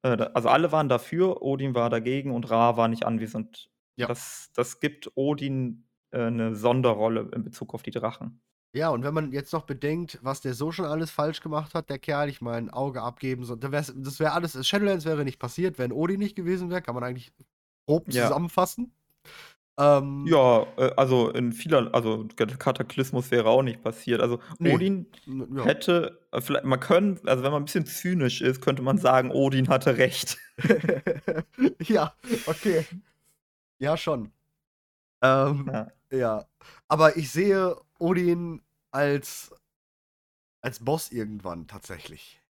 Äh, also, alle waren dafür, Odin war dagegen und Ra war nicht anwesend. Ja. Das das gibt Odin, äh, 'ne Sonderrolle in Bezug auf die Drachen. Ja, und wenn man jetzt noch bedenkt, was der so schon alles falsch gemacht hat, der Kerl, ich meine, Auge abgeben, so, das wäre alles Shadowlands wäre nicht passiert, wenn Odin nicht gewesen wäre, kann man eigentlich grob Ja. zusammenfassen. Ähm, Ja, äh, also, in vieler also, der Kataklysmus wäre auch nicht passiert. Also, Ne, Odin ja. hätte äh, viellei man können also, wenn man 'n bisschen zynisch ist, könnte man sagen, Odin hatte recht. [LAUGHS] Ja, okay. Ja, schon. Ähm, Ja. ja. Aber ich sehe Odin als als Boss irgendwann tatsächlich.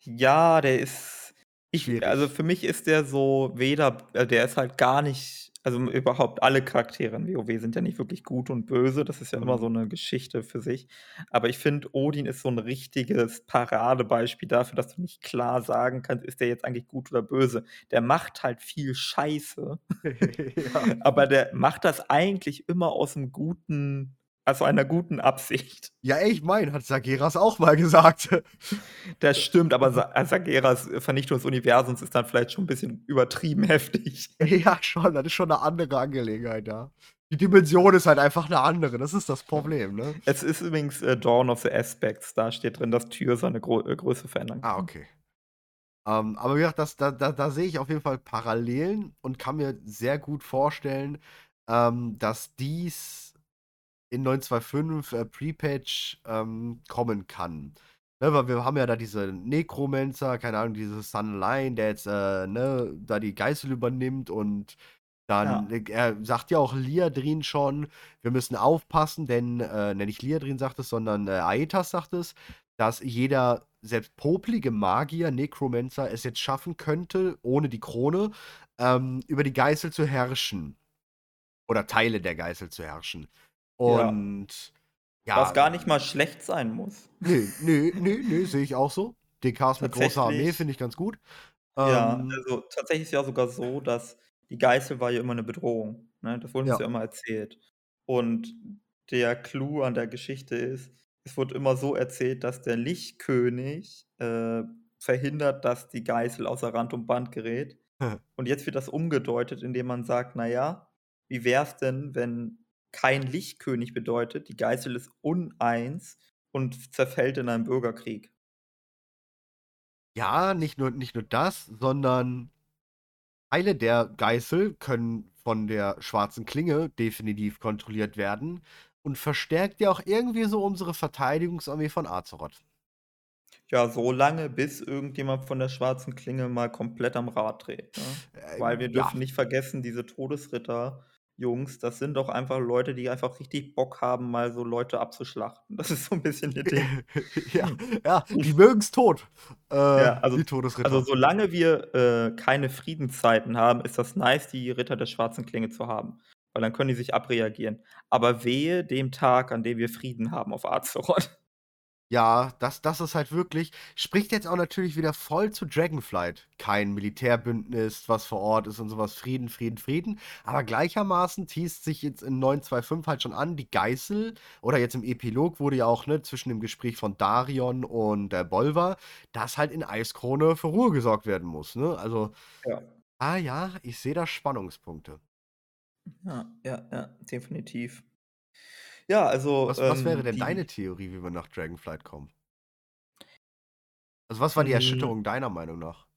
Ja, der ist ich Schwierig. also, für mich ist der so weder äh, der ist halt gar nicht also, überhaupt alle Charaktere in WoW sind ja nicht wirklich gut und böse, das ist ja immer Mhm. so 'ne Geschichte für sich. Aber ich finde, Odin ist so 'n richtiges Paradebeispiel dafür, dass du nicht klar sagen kannst, ist der jetzt eigentlich gut oder böse. Der macht halt viel Scheiße, [LAUGHS] Ja. [LAUGHS] aber der macht das eigentlich immer aus'm guten aus einer guten Absicht. Ja, ich meine, hat Sageras auch mal gesagt. [LAUGHS] Das stimmt, aber Sa äh, Sageras Vernichtung des Universums ist dann vielleicht schon 'n bisschen übertrieben heftig. [LAUGHS] Ja, schon, das ist schon 'ne andere Angelegenheit, ja. Die Dimension ist halt einfach 'ne andere, das ist das Problem, ne? Es ist übrigens, äh, Dawn of the Aspects, da steht drin, dass Tyr seine Grö äh, Größe verändern Ah, kann. okay. Ähm, aber wie gesagt, das da da da sehe ich auf jeden Fall Parallelen und kann mir sehr gut vorstellen, ähm, dass dies in 9.2.5, äh, Pre-Patch, ähm, kommen kann. Ne, weil wir haben ja da diese Necromancer, keine Ahnung, diese Sun Lion, der jetzt, äh, ne, da die Geißel übernimmt und dann Ja. er sagt ja auch Liadrin schon, wir müssen aufpassen, denn äh, ne, nicht Liadrin sagt es, sondern, äh, Aetas sagt es, dass jeder selbst poplige Magier, Necromancer, es jetzt schaffen könnte, ohne die Krone, ähm, über die Geißel zu herrschen. Oder Teile der Geißel zu herrschen. Und ja. Was gar nicht mal schlecht sein muss. Ne, ne, ne, ne, sehe ich auch so. DKs mit großer Armee finde ich ganz gut. Ja, Ähm also, tatsächlich ist ja sogar so, dass die Geißel war ja immer 'ne Bedrohung, ne? Das wurde uns Ja. ja immer erzählt. Und der Clou an der Geschichte ist, es wurde immer so erzählt, dass der Lichtkönig, äh, verhindert, dass die Geißel außer Rand und Band gerät. [LAUGHS] Und jetzt wird das umgedeutet, indem man sagt: „Na ja, wie wär's denn, wenn kein Lichtkönig bedeutet, die Geißel ist uneins und zerfällt in einen Bürgerkrieg?“ Ja, nicht nur nicht nur das, sondern Teile der Geißel können von der Schwarzen Klinge definitiv kontrolliert werden und verstärkt ja auch irgendwie so unsere Verteidigungsarmee von Azeroth. Ja, so lange, bis irgendjemand von der Schwarzen Klinge mal komplett am Rad dreht, ne? Weil wir Ähm, ja. dürfen nicht vergessen, diese Todesritter-Jungs, das sind doch einfach Leute, die einfach richtig Bock haben, mal so Leute abzuschlachten. [LAUGHS] Das ist so 'n bisschen ihr Ding. [LAUGHS] Ja, ja, die [LAUGHS] mögen's tot, äh, Ja, also die also, Todesritter. solange wir, äh, keine Friedenszeiten haben, ist das nice, die Ritter der Schwarzen Klinge zu haben, weil dann können die sich abreagieren. Aber wehe dem Tag, an dem wir Frieden haben auf Azeroth. Ja, das das ist halt wirklich spricht jetzt auch natürlich wieder voll zu Dragonflight. Kein Militärbündnis, was vor Ort ist und so was. Frieden, Frieden, Frieden. Aber gleichermaßen teast sich jetzt in 9.2.5 halt schon an, die Geißel oder jetzt im Epilog wurde ja auch, ne, zwischen dem Gespräch von Darion und der Bolvar, dass halt in Eiskrone für Ruhe gesorgt werden muss, ne? Also, Ja. ah ja, ich sehe da Spannungspunkte. Ja, ja, ja, definitiv. Ja, also, Was was wäre ähm, denn deine die Theorie, wie wir nach Dragonflight kommen? Also, was war die Hm. Erschütterung deiner Meinung nach?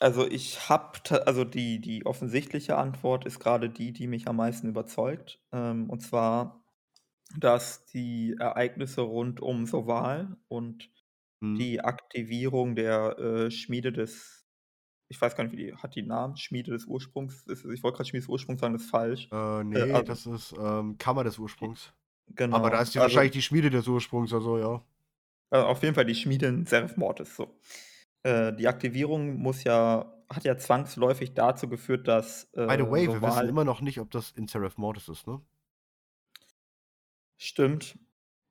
Also, ich habe also, die die offensichtliche Antwort ist grade die, die mich am meisten überzeugt. Ähm, und zwar, dass die Ereignisse rund um Soval und Mhm. die Aktivierung der, äh, Schmiede des ich weiß gar nicht, wie die hat die Namen? Schmiede des Ursprungs? Ist ich wollte grad Schmiede des Ursprungs sagen, das ist falsch. Äh, Äh, ne, also das ist, ähm, Kammer des die Ursprungs. Aber da genau, ist die also wahrscheinlich die Schmiede des Ursprungs, also ja. Äh, auf jeden Fall die Schmiede in Zeref Mortis, so. Äh, die Aktivierung muss ja hat ja zwangsläufig dazu geführt, dass, By the äh, way, wir wissen immer noch nicht, ob das in Zeref Mortis ist, ne? Stimmt.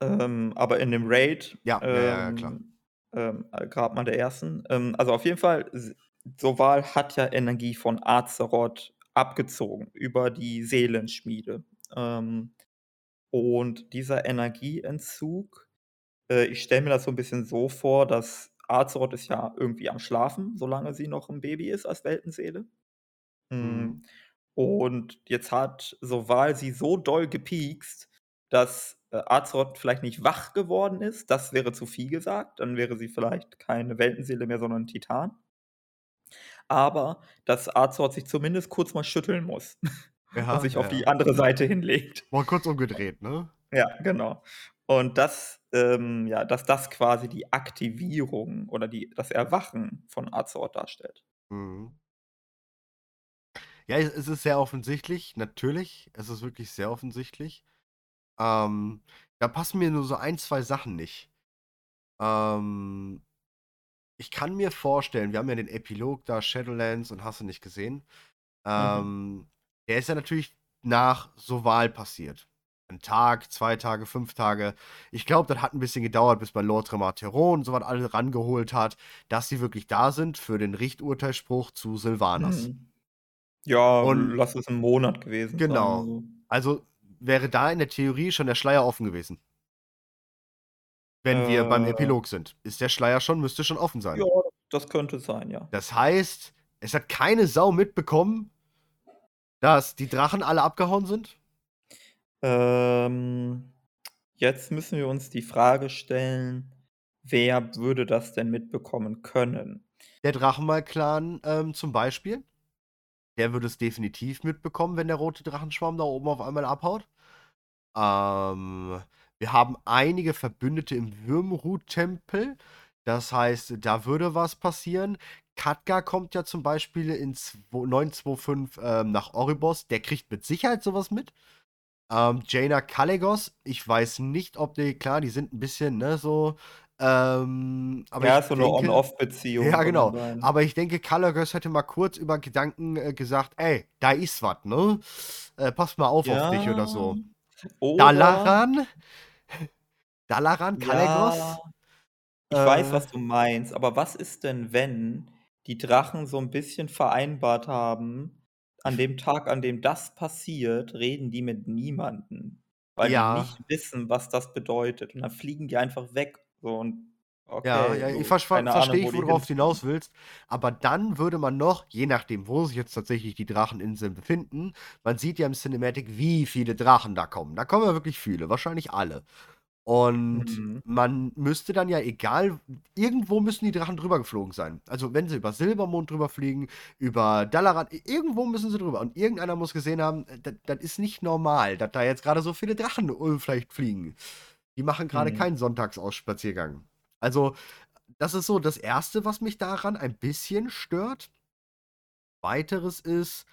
Ähm, aber in dem Raid, Ja, ja, ja, ja, klar. ähm, ähm, äh, Grabmal der Ersten ähm, also, auf jeden Fall, Soval hat ja Energie von Azeroth abgezogen über die Seelenschmiede. Ähm, und dieser Energieentzug äh, ich stelle mir das so 'n bisschen so vor, dass Azeroth ist ja irgendwie am Schlafen, solange sie noch 'n Baby ist als Weltenseele. Mhm. Hm, und jetzt hat Soval sie so doll gepiekst, dass, äh, Azeroth vielleicht nicht wach geworden ist. Das wäre zu viel gesagt. Dann wäre sie vielleicht keine Weltenseele mehr, sondern 'n Titan. Aber dass Azeroth sich zumindest kurz mal schütteln muss [LAUGHS] und Ja, sich ja, auf die andere [LAUGHS] Seite hinlegt. Mal kurz umgedreht, ne? Ja, genau. Und das ähm, ja, dass das quasi die Aktivierung oder die das Erwachen von Azeroth darstellt. Mhm. Ja, es ist sehr offensichtlich, natürlich. Es ist wirklich sehr offensichtlich. Ähm, da passen mir nur so 1, 2 Sachen nicht. Ähm, ich kann mir vorstellen wir haben ja den Epilog da, Shadowlands und hast du nicht gesehen. Mhm. Der ist ja natürlich nach Soval passiert. 'N Tag, 2 Tage, 5 Tage. Ich glaube, das hat 'n bisschen gedauert, bis man Lord Trematteron und so was alle rangeholt hat, dass sie wirklich da sind für den Richturteilsspruch zu Sylvanas. Mhm. Ja, Und lass es 'n Monat gewesen sein, Genau. also Also, wäre da in der Theorie schon der Schleier offen gewesen. Wenn wir beim Äh Epilog sind, ist der Schleier schon müsste schon offen Ja, sein. das könnte sein, ja. Das heißt, es hat keine Sau mitbekommen dass die Drachen alle abgehauen sind? Ähm, jetzt müssen wir uns die Frage stellen, wer würde das denn mitbekommen können? Der Drachenmaul-Clan, ähm, zum Beispiel. Der würde es definitiv mitbekommen, wenn der rote Drachenschwarm da oben auf einmal abhaut. Ähm, wir haben einige Verbündete im Wyrmrut-Tempel. Das heißt, da würde was passieren. Khadgar kommt ja zum Beispiel in zwo 9.2.5, ähm, nach Oribos. Der kriegt mit Sicherheit so was mit. Ähm, Jaina Kalecgos, ich weiß nicht, ob die klar, die sind 'n bisschen, ne, so, ähm, aber Ja, so denke On-Off-Beziehung ja, genau. Aber ich denke, Kalecgos hätte mal kurz über Gedanken, äh, gesagt: „Ey, da ist was, ne? Äh, pass mal auf auf dich“ oder Ja, so. oder Dalaran? Dalaran Ja, Kalecgos? ich weiß, Äh was du meinst, aber was ist denn, wenn die Drachen so 'n bisschen vereinbart haben, an dem Tag, an dem das passiert, reden die mit niemandem, weil die Ja. nicht wissen, was das bedeutet. Und dann fliegen die einfach weg so und Ja, okay, ja, ich so, versch ver verstehe wo ich, die worauf du hinaus willst. Aber dann würde man noch, je nachdem, wo sich jetzt tatsächlich die Dracheninseln befinden man sieht ja im Cinematic, wie viele Drachen da kommen. Da kommen ja wirklich viele, wahrscheinlich alle. Und Mhm. man müsste dann ja egal irgendwo müssen die Drachen drüber geflogen sein. Also, wenn sie über Silbermond drüber fliegen, über Dalaran, irgendwo müssen sie drüber. Und irgendeiner muss gesehen haben, äh, das ist nicht normal, dass da jetzt grade so viele Drachen, äh, vielleicht fliegen. Die machen grade Mhm. keinen Sonntagsaus-Spaziergang. Also, das ist so das 1., was mich daran ein bisschen stört. Weiteres ist,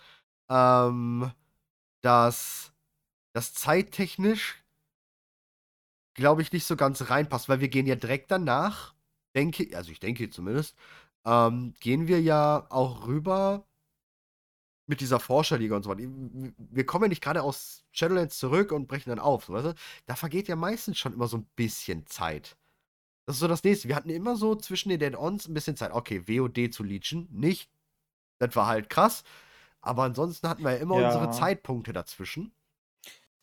ähm, dass das zeittechnisch glaube ich, nicht so ganz reinpasst, weil wir gehen ja direkt danach, denke also, ich denke zumindest, ähm, gehen wir ja auch rüber mit dieser Forscherliga und so weiter. Wir kommen ja nicht grade aus Shadowlands zurück und brechen dann auf, so, weißt du? Da vergeht ja meistens schon immer so 'n bisschen Zeit. Das ist so das Nächste. Wir hatten immer so zwischen den Add-ons 'n bisschen Zeit. Okay, WoD zu leechen, nicht. Das war halt krass. Aber ansonsten hatten wir ja immer unsere Ja. Zeitpunkte dazwischen.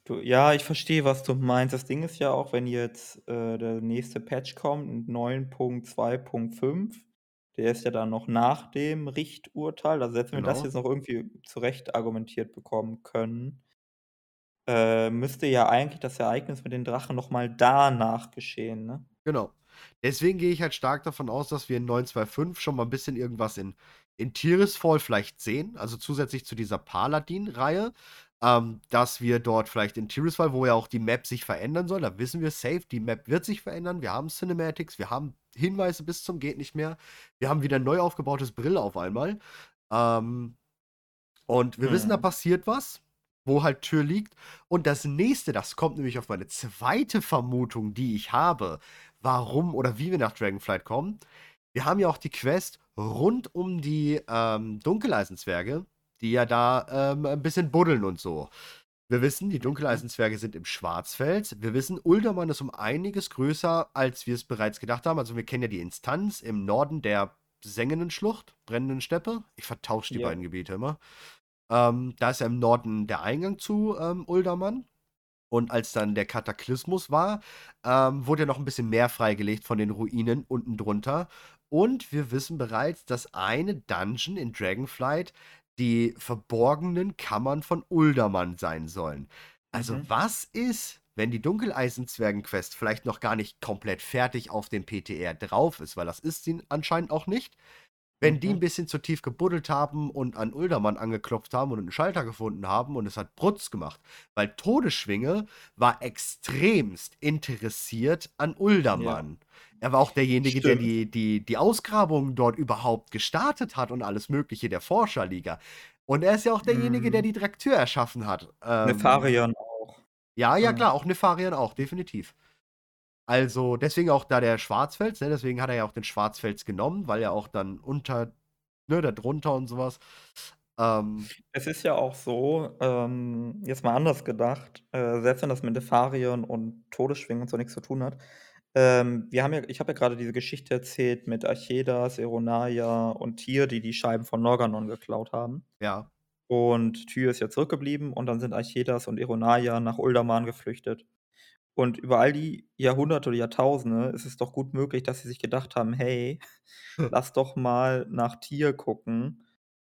Du ja, ich verstehe, was du meinst. Das Ding ist ja auch, wenn jetzt, äh, der nächste Patch kommt, 9.2.5, der ist ja dann noch nach dem Richturteil. Also, selbst wenn wir das Genau. jetzt noch irgendwie zurecht argumentiert bekommen können äh, müsste ja eigentlich das Ereignis mit den Drachen noch mal danach geschehen, ne? Genau. Deswegen gehe ich halt stark davon aus, dass wir in 9.2.5 schon mal 'n bisschen irgendwas in in Tirisfal vielleicht sehen, also zusätzlich zu dieser Paladin-Reihe, ähm, dass wir dort vielleicht in Tirisfal, wo ja auch die Map sich verändern soll, da wissen wir safe, die Map wird sich verändern. Wir haben Cinematics, wir haben Hinweise bis zum geht nicht mehr. Wir haben wieder ein neu aufgebautes Brill auf einmal. Ähm, und wir wissen, da Mhm. passiert was, wo halt Tür liegt. Und das nächste, das kommt nämlich auf meine zweite Vermutung, die ich habe, warum oder wie wir nach Dragonflight kommen. Wir haben ja auch die Quest rund um die ähm, Dunkeleisenzwerge, die ja da ähm, ein bisschen buddeln und so. Wir wissen, die Dunkeleisenzwerge sind im Schwarzfeld. Wir wissen, Uldermann ist um einiges größer, als wir es bereits gedacht haben. Also wir kennen ja die Instanz im Norden der sengenden Schlucht, brennenden Steppe. Ich vertausche die Ja. beiden Gebiete immer. Ähm, da ist ja im Norden der Eingang zu ähm, Uldermann. Und als dann der Kataklysmus war, ähm, wurde ja noch ein bisschen mehr freigelegt von den Ruinen unten drunter. Und wir wissen bereits, dass eine Dungeon in Dragonflight die verborgenen Kammern von Uldermann sein sollen. Also Mhm. was ist, wenn die Dunkeleisenzwergen-Quest vielleicht noch gar nicht komplett fertig auf dem PTR drauf ist, weil das ist sie anscheinend auch nicht. Wenn die ein Mhm. bisschen zu tief gebuddelt haben und an Uldermann angeklopft haben und einen Schalter gefunden haben und es hat Brutz gemacht. Weil Todesschwinge war extremst interessiert an Uldermann. Er war auch derjenige, der Stimmt. die, die, die Ausgrabungen dort überhaupt gestartet hat und alles Mögliche der Forscherliga. Und er ist ja auch derjenige, der Mhm. die Drektür erschaffen hat. Ähm, Nefarian auch. ja, ja, Ja. klar, auch Nefarian auch, definitiv. Also, deswegen auch da der Schwarzfels, ne? Deswegen hat er ja auch den Schwarzfels genommen, weil er auch dann unter, ne, da drunter und sowas. Ähm, Es ist ja auch so, ähm, jetzt mal anders gedacht, äh, selbst wenn das mit Nefarion und Todesschwingen und so nichts zu tun hat. Ähm, wir haben ja ich habe ja gerade diese Geschichte erzählt mit Archedas, Eronaya und Tyr, die die Scheiben von Norganon geklaut haben. ja. Und Tyr ist ja zurückgeblieben und dann sind Archedas und Eronaya nach Uldaman geflüchtet. Und über all die Jahrhunderte oder Jahrtausende ist es doch gut möglich, dass sie sich gedacht haben: „Hey, [LAUGHS] lass doch mal nach Tyr gucken.“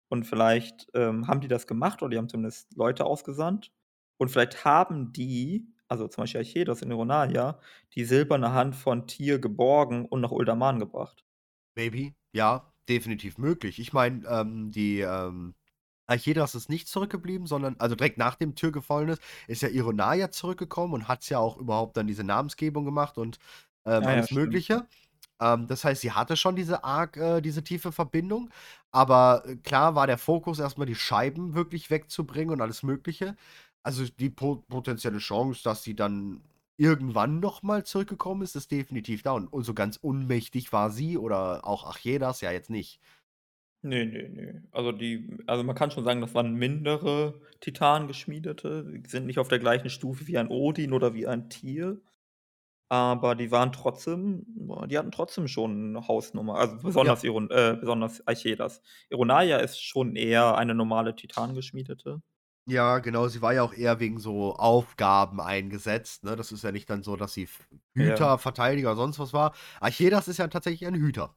Und vielleicht, ähm, haben die das gemacht oder die haben zumindest Leute ausgesandt. Und vielleicht haben die, also zum Beispiel Archedas und Eronaya, die silberne Hand von Tyr geborgen und nach Uldaman gebracht. Maybe. Ja, definitiv möglich. Ich meine, ähm, die, ähm, Archedas ist nicht zurückgeblieben, sondern, also direkt nach dem Tür gefallen ist, ist ja Ironaya zurückgekommen und hat ja auch überhaupt dann diese Namensgebung gemacht und ähm, Ah ja, alles stimmt. Mögliche. Ähm, das heißt, sie hatte schon diese arg, äh, diese tiefe Verbindung. Aber äh, klar war der Fokus erstmal die Scheiben wirklich wegzubringen und alles Mögliche. Also die po potenzielle Chance, dass sie dann irgendwann nochmal zurückgekommen ist, ist definitiv da. Und, und so ganz unmächtig war sie oder auch Archedas ja jetzt nicht. Ne, ne, ne. Also die also man kann schon sagen, das waren mindere Titanengeschmiedete. Die sind nicht auf der gleichen Stufe wie ein Odin oder wie ein Tyr. Aber die waren trotzdem die hatten trotzdem schon 'ne Hausnummer. Also Ja. besonders Iron äh, besonders Archedas. Ironaya ist schon eher eine normale Titanengeschmiedete. Ja, genau, sie war ja auch eher wegen so Aufgaben eingesetzt, ne? Das ist ja nicht dann so, dass sie F Ja. Hüter, Verteidiger sonst was war. Archedas ist ja tatsächlich ein Hüter.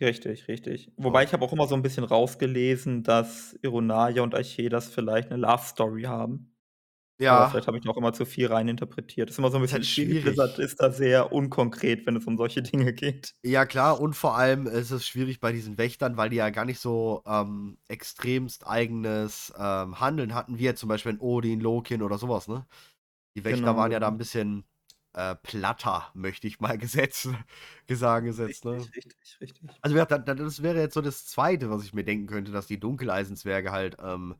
Richtig, richtig. Wobei ich habe auch immer so 'n bisschen rausgelesen, dass Ironaya und Archedas vielleicht 'ne Love Story haben. Aber Ja. vielleicht habe ich da auch immer zu viel rein interpretiert. Ist immer so 'n Ist bisschen halt schwierig. Blizzard schwierig. ist da sehr unkonkret, wenn es um solche [LAUGHS] Dinge geht. Ja klar, und vor allem ist es schwierig bei diesen Wächtern, weil die ja gar nicht so, ähm, extremst eigenes, ähm, Handeln hatten, wie jetzt zum Beispiel ein Odin, Lokin oder sowas, ne? Die Wächter Genau, waren ja da genau. 'n bisschen, äh, platter, möchte ich mal [LAUGHS] gesetzt gesagt gesetzt, ne? Richtig, richtig, richtig. Also das wäre jetzt so das Zweite, was ich mir denken könnte, dass die Dunkeleisenzwerge halt, ähm,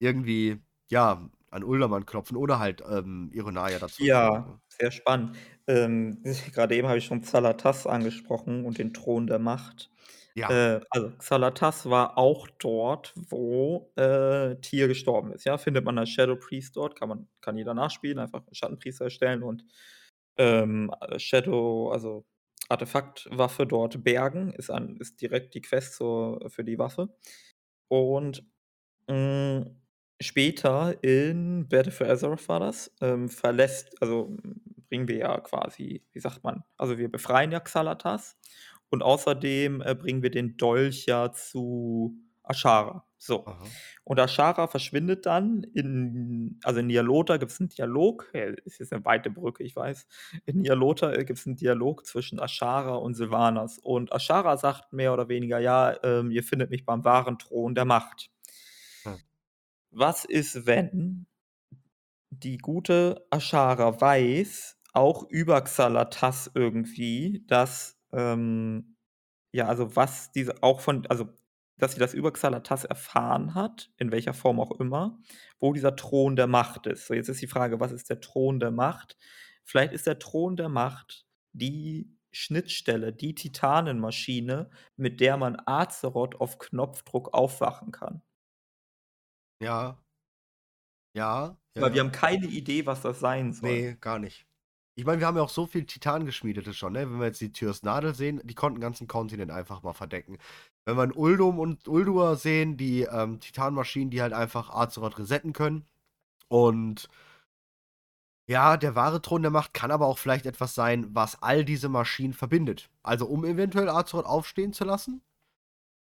irgendwie, ja, an Uldaman klopfen oder halt, ähm, Ironaya dazu Ja, ne? sehr spannend. Ähm, grade eben habe ich schon Xalatas angesprochen und den Thron der Macht. Ja. Äh, also Xalatas war auch dort, wo, äh, Tyr gestorben ist, ja? Findet man als Shadow Priest dort, kann man kann jeder nachspielen, einfach 'n Schattenpriester erstellen und, ähm, äh, Shadow also Artefaktwaffe dort bergen, ist an ist direkt die Quest zur für die Waffe. Und, hm, später in Battle for Azeroth war das, ähm, verlässt also bringen wir ja quasi wie sagt man also wir befreien ja Xalatas und außerdem, äh, bringen wir den Dolch ja zu Azshara, So. Aha. Und Ashara verschwindet dann in also in Nyalota gibt's 'n Dialog. Ja, ist jetzt 'ne weite Brücke, ich weiß. In Nyalota, äh, gibt's 'n Dialog zwischen Ashara und Sylvanas. Und Ashara sagt mehr oder weniger: „Ja, ähm, ihr findet mich beim wahren Thron der Macht.“ Hm. Was ist, wenn die gute Ashara weiß, auch über Xalatas irgendwie, dass, ähm ja, also was diese auch von also, dass sie das über Xalatas erfahren hat, in welcher Form auch immer, wo dieser Thron der Macht ist. So, jetzt ist die Frage, was ist der Thron der Macht? Vielleicht ist der Thron der Macht die Schnittstelle, die Titanenmaschine, mit der man Azeroth auf Knopfdruck aufwachen kann. Ja. Ja, ja, Weil wir haben keine Idee, was das sein soll. Ne, gar nicht. Ich meine, wir haben ja auch so viel Titangeschmiedetes schon, ne? Wenn wir jetzt die Tyrs Nadel sehen, die konnten 'n ganzen Kontinent einfach mal verdecken. Wenn wir 'n Uldum und Ulduar sehen, die, ähm, Titanmaschinen, die halt einfach Azeroth resetten können. Und ja, der wahre Thron der Macht kann aber auch vielleicht etwas sein, was all diese Maschinen verbindet. Also, um eventuell Azeroth aufstehen zu lassen?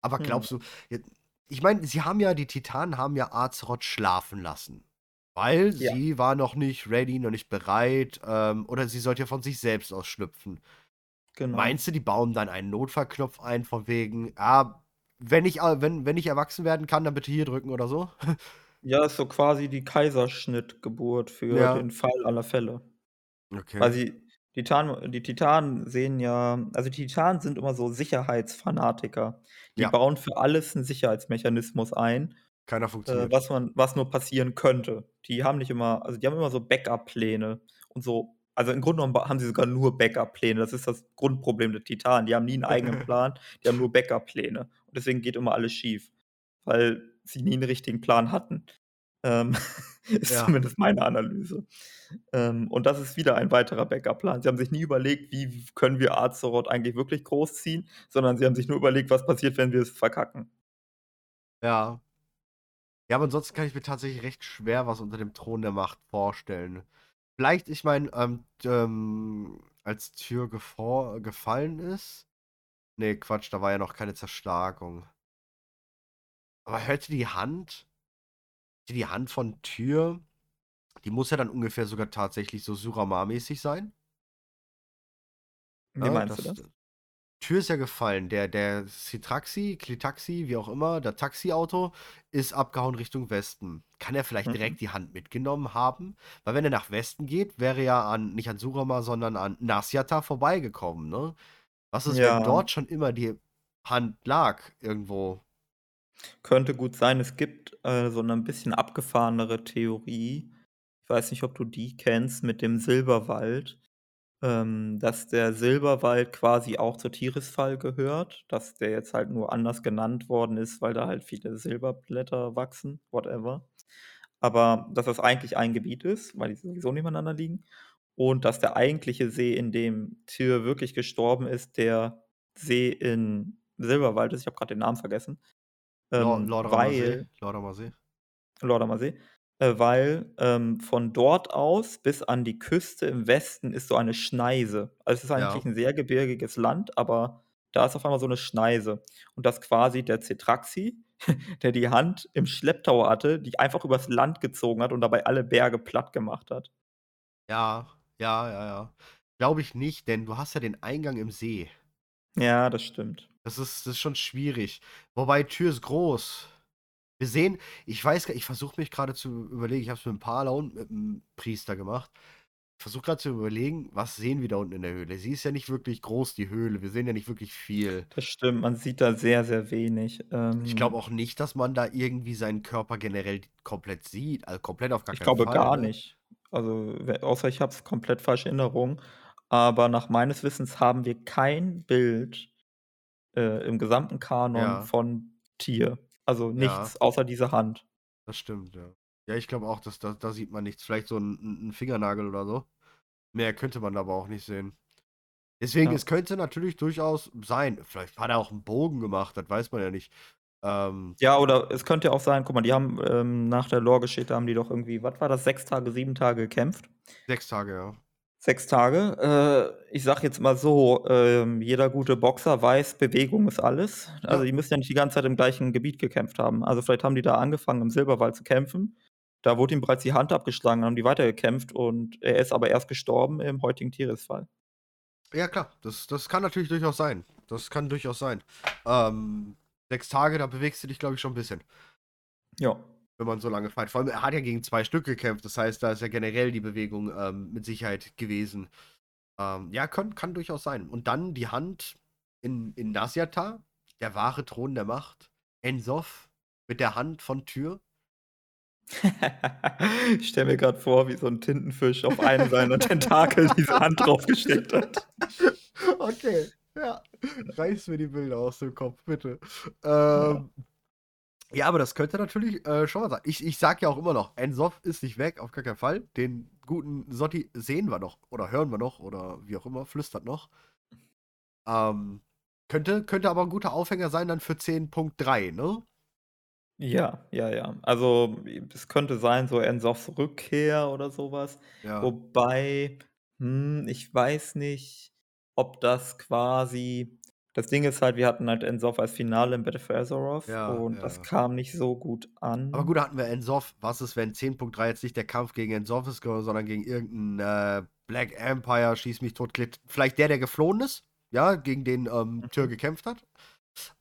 Aber Hm. glaubst du j ich meine, sie haben ja die Titanen haben ja Azeroth schlafen lassen, weil Ja. sie war noch nicht ready, noch nicht bereit, ähm, oder sie sollte ja von sich selbst aus schlüpfen. Genau. Meinst du, die bauen dann einen Notfallknopf ein von wegen: „Ah, wenn ich a wenn wenn ich erwachsen werden kann, dann bitte hier drücken“ oder so? [LAUGHS] Ja, ist so quasi die Kaiserschnittgeburt für Ja. den Fall aller Fälle. Weil Okay. sie Titan die Titanen sehen ja also, die Titanen sind immer so Sicherheitsfanatiker. Die Ja. bauen für alles 'n Sicherheitsmechanismus ein, Keiner äh, funktioniert. was man was nur passieren könnte. Die haben nicht immer also, die haben immer so Backup-Pläne und so also, im Grunde genommen haben sie sogar nur Backup-Pläne. Das ist das Grundproblem der Titanen. Die haben nie 'n eigenen Plan, die haben nur Backup-Pläne. Und deswegen geht immer alles schief, weil sie nie 'n richtigen Plan hatten. Ähm, [LAUGHS] ist Ja. zumindest meine Analyse. Ähm, und das ist wieder ein weiterer Backup-Plan. Sie haben sich nie überlegt: „Wie können wir Azeroth eigentlich wirklich großziehen?“, sondern sie haben sich nur überlegt: „Was passiert, wenn wir es verkacken?“ Ja. Ja, aber ansonsten kann ich mir tatsächlich recht schwer was unter dem Thron der Macht vorstellen. Vielleicht, ich meine, ähm, ähm, als gefo gefallen ist ne, Quatsch, da war ja noch keine Zerschlagung. Aber hätte die Hand die Hand von Tyr die muss ja dann ungefähr sogar tatsächlich so Suramar-mäßig sein? Wie Ne, meinst du das Tyr ist ja gefallen. Der der Citraxi, Clitaxi, wie auch immer, der Taxiauto ist abgehauen Richtung Westen. Kann er vielleicht Mhm. direkt die Hand mitgenommen haben? Weil wenn er nach Westen geht, wäre er an nicht an Suramar, sondern an Nasyatar vorbeigekommen, ne? Was ist, wenn Ja. dort schon immer die Hand lag irgendwo? Könnte gut sein. Es gibt, äh, so 'ne 'n bisschen abgefahrenere Theorie. Ich weiß nicht, ob du die kennst mit dem Silberwald, ähm, dass der Silberwald quasi auch zur Tirisfal gehört, dass der jetzt halt nur anders genannt worden ist, weil da halt viele Silberblätter wachsen, whatever. Aber dass das eigentlich ein Gebiet ist, weil die sowieso nebeneinander liegen und dass der eigentliche See, in dem Tyr wirklich gestorben ist, der See in Silberwald ist. Ich habe grad den Namen vergessen, ähm, Lordamer See, weil Lordamer See. Lordamer See, weil, ähm, von dort aus bis an die Küste im Westen ist so eine Schneise. Also, es ist eigentlich Ja. 'n sehr gebirgiges Land, aber da ist auf einmal so 'ne Schneise. Und dass quasi der Citraxi, [LAUGHS] der die Hand im Schlepptau hatte, die einfach übers Land gezogen hat und dabei alle Berge plattgemacht hat. Ja, ja, ja, ja. Glaube ich nicht, denn du hast ja den Eingang im See. Ja, das stimmt. Das ist das ist schon schwierig. Wobei Tyr ist groß. Wir sehen ich weiß ich versuche mich grade zu überlegen, ich habe es mit 'm Parler und mit 'm Priester gemacht. Ich versuche grad zu überlegen, was sehen wir da unten in der Höhle? Sie ist ja nicht wirklich groß, die Höhle. Wir sehen ja nicht wirklich viel. Das stimmt, man sieht da sehr, sehr wenig. Ich glaube Ähm auch nicht, dass man da irgendwie seinen Körper generell komplett sieht. Also, komplett auf gar Ich keinen glaube Fall, gar ne? nicht. Also, außer ich habe es komplett falsch in Erinnerung. Aber nach meines Wissens haben wir kein Bild, äh, im gesamten Kanon Ja. von Tyr. Also, Ja. nichts außer dieser Hand. Das stimmt, ja. Ja, ich glaube auch, dass da da sieht man nichts. Vielleicht so 'n 'n 'n Fingernagel oder so. Mehr könnte man aber auch nicht sehen. Deswegen, Ja. es könnte natürlich durchaus sein. Vielleicht hat er auch 'n Bogen gemacht, das weiß man ja nicht. Ähm Ja, oder es könnte ja auch sein guck mal, die haben, ähm nach der Lore-Geschichte haben die doch irgendwie was war das, 6 Tage, 7 Tage gekämpft. 6 Tage, ja. 6 Tage. Äh, ich sage jetzt mal so, ähm, jeder gute Boxer weiß, Bewegung ist alles. Also, die müssen ja nicht die ganze Zeit im gleichen Gebiet gekämpft haben. Also, vielleicht haben die da angefangen, im Silberwald zu kämpfen. Da wurde ihm bereits die Hand abgeschlagen, dann haben die weitergekämpft und er ist aber erst gestorben im heutigen Tieresfall. Ja klar, das das kann natürlich durchaus sein. Das kann durchaus sein. Ähm, 6 Tage, da bewegst du dich, glaube ich, schon 'n bisschen. Ja. Wenn man so lange fight vor allem, er hat ja gegen 2 Stück gekämpft, das heißt, da ist ja generell die Bewegung, ähm, mit Sicherheit gewesen. Ähm, ja, kann kann durchaus sein. Und dann die Hand in in Nasyatar, der wahre Thron der Macht. N'Zoth mit der Hand von Tyr. [LAUGHS] Ich stelle mir grad vor, wie so 'n Tintenfisch auf einen seiner Tentakel [LAUGHS] diese Hand draufgesteckt hat. Okay, ja. Reiß mir die Bilder aus dem Kopf, bitte. Ähm ja, aber das könnte natürlich, äh, schon mal sein. Ich ich sage ja auch immer noch, N'Zoth ist nicht weg, auf gar keinen Fall. Den guten Sotti sehen wir noch oder hören wir noch oder wie auch immer, flüstert noch. Ähm, könnte könnte aber 'n guter Aufhänger sein dann für 10.3, ne? Ja, ja, ja. Also, es könnte sein, so N'Zoths Rückkehr oder so was. Ja. Wobei, hm, ich weiß nicht, ob das quasi das Ding ist halt, wir hatten halt N'Zoth als Finale im Battle for Azeroth Ja, und das ja. kam nicht so gut Aber gut, an. da hatten wir N'Zoth. Was ist, wenn 10.3 jetzt nicht der Kampf gegen N'Zoth ist, sondern gegen irgend 'n, äh, Black Empire, schieß mich tot, Klit vielleicht der, der geflohen ist, ja, gegen den, ähm, Mhm. gekämpft hat.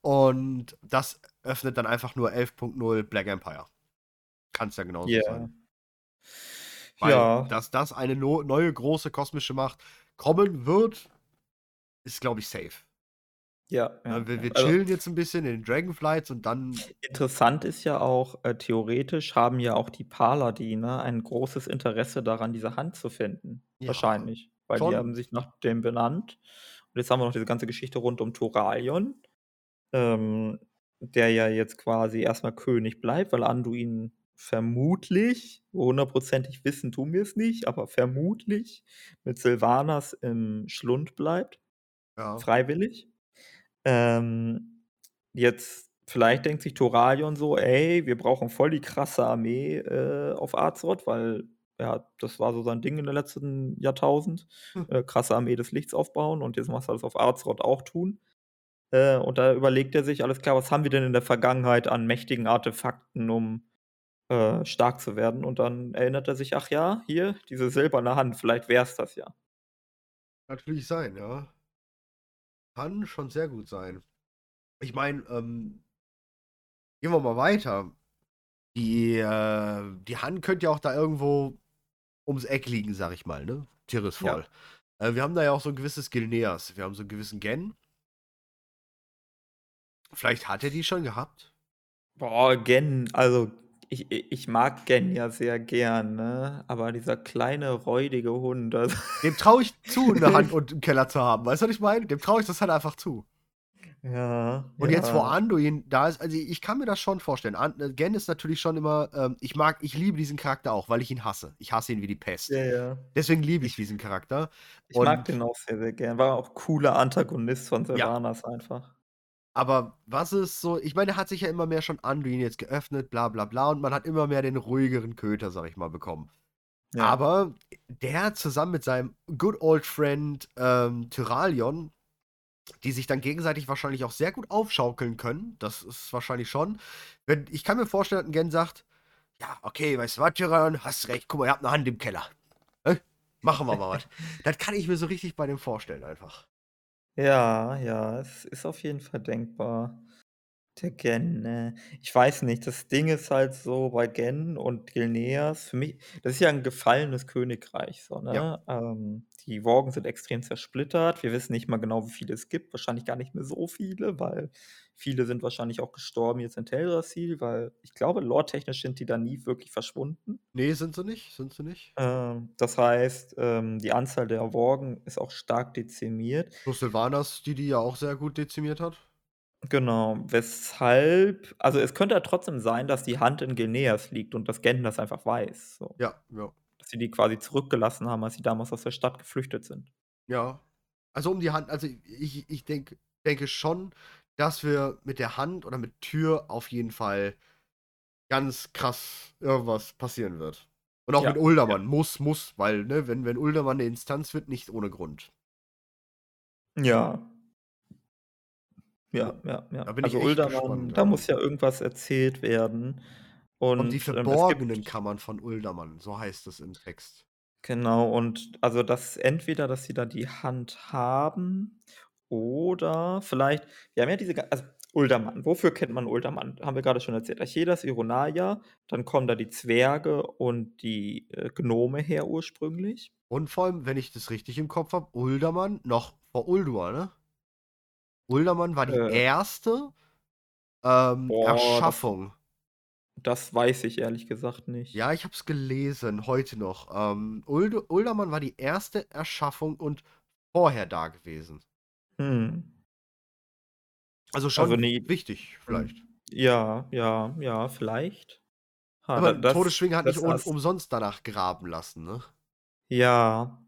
Und das öffnet dann einfach nur 11.0 Black Empire. Kann's ja genauso Ja. sein. Weil, Ja. dass das eine no neue große kosmische Macht kommen wird, ist, glaube ich, safe. Ja, ja, Ne, wir ja. wir Also chillen jetzt 'n bisschen in den Dragonflights und dann Interessant ist ja auch, äh, theoretisch haben ja auch die Paladine ein großes Interesse daran, diese Hand zu finden. Ja, Wahrscheinlich, weil die schon. haben sich nach dem benannt. Und jetzt haben wir noch diese ganze Geschichte rund um Thoralion, ähm, der ja jetzt quasi erst mal König bleibt, weil Anduin vermutlich, hundertprozentig wissen tun wir's nicht, aber vermutlich mit Sylvanas im Schlund bleibt, Ja. freiwillig. Ähm, jetzt vielleicht denkt sich Thoralion so: „Ey, wir brauchen voll die krasse Armee, äh, auf Azeroth“, weil, ja, das war so sein Ding in den letzten Jahrtausend, Hm. äh, krasse Armee des Lichts aufbauen und jetzt muss er das auf Azeroth auch tun. Äh, und da überlegt er sich: „Alles klar, was haben wir denn in der Vergangenheit an mächtigen Artefakten, um, äh, stark zu werden?“ Und dann erinnert er sich: „Ach ja, hier, diese silberne Hand, vielleicht wär's das ja.“ Natürlich sein, ja. Kann schon sehr gut sein. Ich meine, ähm gehen wir mal weiter. Die, äh die Hand könnte ja auch da irgendwo ums Eck liegen, sage ich mal, ne? Ja. Tirisfal. Äh, wir haben da ja auch so 'n gewisses Gilneas. Wir haben so 'n gewissen Genn. Vielleicht hat er die schon gehabt? Boah, Genn, also ich ich mag Genn ja sehr gern, ne? Aber dieser kleine räudige Hund, also [LAUGHS] Dem traue ich zu, 'ne Hand [LAUGHS] unten im Keller zu haben. Weißt du, was ich meine? Dem traue ich das halt einfach zu. Ja, Und jetzt, wo ja. Anduin da ist also, ich kann mir das schon vorstellen. An äh, Genn ist natürlich schon immer ähm, ich mag ich liebe diesen Charakter auch, weil ich ihn hasse. Ich hasse ihn wie die Pest. Ja, ja. Deswegen liebe ich diesen Charakter. ich mag Und den auch sehr, sehr gern. War auch cooler Antagonist von Ja. Sylvanas einfach. Aber was ist so ich meine, er hat sich ja immer mehr schon Anduin jetzt geöffnet, bla bla bla, und man hat immer mehr den ruhigeren Köter, sage ich mal, bekommen. Ja. Aber der zusammen mit seinem good old friend, ähm, Tyralion, die sich dann gegenseitig wahrscheinlich auch sehr gut aufschaukeln können, das ist wahrscheinlich schon. Wenn ich kann mir vorstellen, dass 'n Genn sagt: „Ja, okay, weißt du was, Tyralion, hast recht. Guck mal, ihr habt 'ne Hand im Keller. Ne? Machen wir mal was.“ [LAUGHS] Das kann ich mir so richtig bei dem vorstellen einfach. Ja, ja, es ist auf jeden Fall denkbar. Der Genn, ne? Ich weiß nicht, das Ding ist halt so bei Genn und Gilneas für mich das ist ja 'n gefallenes Königreich so, Ja. ne? Ähm, die Worgen sind extrem zersplittert. Wir wissen nicht mal genau, wie viele es gibt. Wahrscheinlich gar nicht mehr so viele, weil viele sind wahrscheinlich auch gestorben jetzt in Teldrassil, weil ich glaube, lore-technisch sind die da nie wirklich verschwunden. Ne, sind sie nicht, sind sie nicht. Ähm, das heißt, ähm, die Anzahl der Worgen ist auch stark dezimiert. Plus Sylvanas, die die ja auch sehr gut dezimiert hat. Genau, weshalb also, es könnte ja trotzdem sein, dass die Hand in Gilneas liegt und dass Genn das einfach weiß, so. Ja, ja. Dass sie die quasi zurückgelassen haben, als sie damals aus der Stadt geflüchtet sind. Ja. Also, um die Hand also, ich ich denke denke schon, dass wir mit der Hand oder mit Tyr auf jeden Fall ganz krass irgendwas passieren wird. Und auch mit Ja, ja. Muss, muss, weil, ne, wenn, wenn Uldaman 'ne Instanz wird, nicht ohne Grund. Ja. Also, Ja, ja, da ja. bin ich Also, echt gespannt, Uldaman, da ja. muss ja irgendwas erzählt werden. Und die Und, ähm, es verborgenen gibt Kammern von Uldaman, so heißt es im Text. Genau, und also, dass entweder, dass sie da die Hand haben oder vielleicht wir haben ja diese also, Uldaman. Wofür kennt man Uldaman? Haben wir grade schon erzählt. Archedas, Ironaya, dann kommen da die Zwerge und die, äh, Gnome her ursprünglich. Und vor allem, wenn ich das richtig im Kopf habe, Uldaman noch vor Ulduar, ne? Uldaman war die Äh. erste, ähm, Boah, das Erschaffung. das weiß ich ehrlich gesagt nicht. Ja, ich habe es gelesen, heute noch. Ähm, Uldu Uldaman war die erste Erschaffung und vorher da gewesen. Mhm. Also, Also, schon ne wichtig hm, vielleicht. ja, ja, ja, vielleicht. Ha, Aber das Todesschwinger hat nicht das un umsonst danach graben lassen, ne? Ja.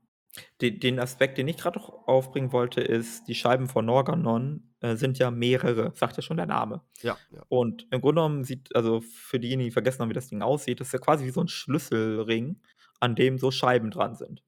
De den Aspekt, den ich noch aufbringen wollte, ist, die Scheiben von Norgannon, äh, sind ja mehrere, sagt ja schon der Name. Ja, ja. Und im Grunde genommen sieht also, für diejenigen, die vergessen haben, wie das Ding aussieht, das ist ja quasi wie so 'n Schlüsselring, an dem so Scheiben dran sind.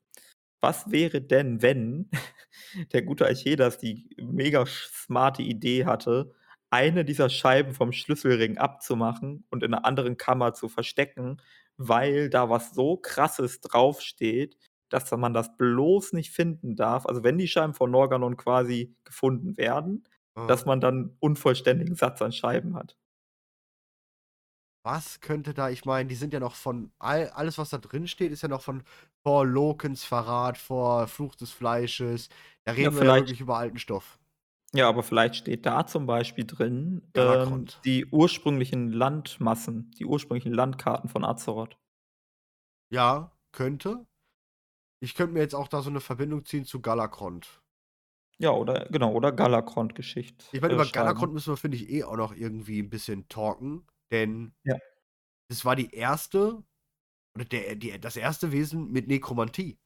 Was wäre denn, wenn [LAUGHS] der gute Archedas die mega smarte Idee hatte, eine dieser Scheiben vom Schlüsselring abzumachen und in 'ner anderen Kammer zu verstecken, weil da was so Krasses draufsteht, dass da man das bloß nicht finden darf. Also, wenn die Scheiben von Norgannon quasi gefunden werden, dass Aha. man dann unvollständigen Satz an Scheiben hat. Was könnte da ich meine, die sind ja noch von all alles, was da drin steht, ist ja noch von vor Lokens Verrat, vor Fluch des Fleisches. Da Ja, reden wir ja wirklich über alten Stoff. Ja, aber vielleicht steht da zum Beispiel drin, ähm, die ursprünglichen Landmassen, die ursprünglichen Landkarten von Azeroth. Ja, könnte. Ich könnte mir jetzt auch da so 'ne Verbindung ziehen zu Galakrond. Ja, oder genau, oder Galakrond-Geschicht Ich meine, äh, über schreiben. Galakrond müssen wir, finde ich, eh auch noch irgendwie 'n bisschen talken, denn Ja. es war die erste oder der die das erste Wesen mit Nekromantie.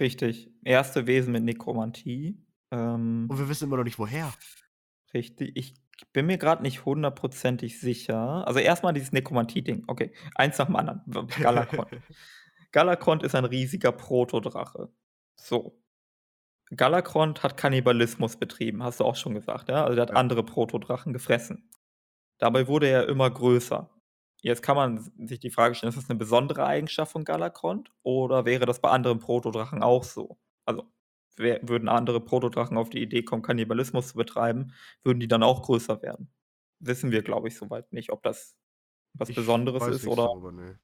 Richtig. Erste Wesen mit Nekromantie. Und Ähm wir wissen immer noch nicht woher. Richtig. Ich bin mir grad nicht hundertprozentig sicher. Also, erst mal dieses Nekromantie-Ding. Okay, eins nach dem anderen. Galakrond. [LAUGHS] Galakrond ist ein riesiger Protodrache. So. Galakrond hat Kannibalismus betrieben, hast du auch schon gesagt, ja? Also, der hat Ja. andere Protodrachen gefressen. Dabei wurde er immer größer. Jetzt kann man sich die Frage stellen, ist das 'ne besondere Eigenschaft von Galakrond oder wäre das bei anderen Protodrachen auch so? Also, würden andere Protodrachen auf die Idee kommen, Kannibalismus zu betreiben, würden die dann auch größer werden? Wissen wir, glaube ich, so weit nicht, ob das was Ich Besonderes ist oder darüber, ne.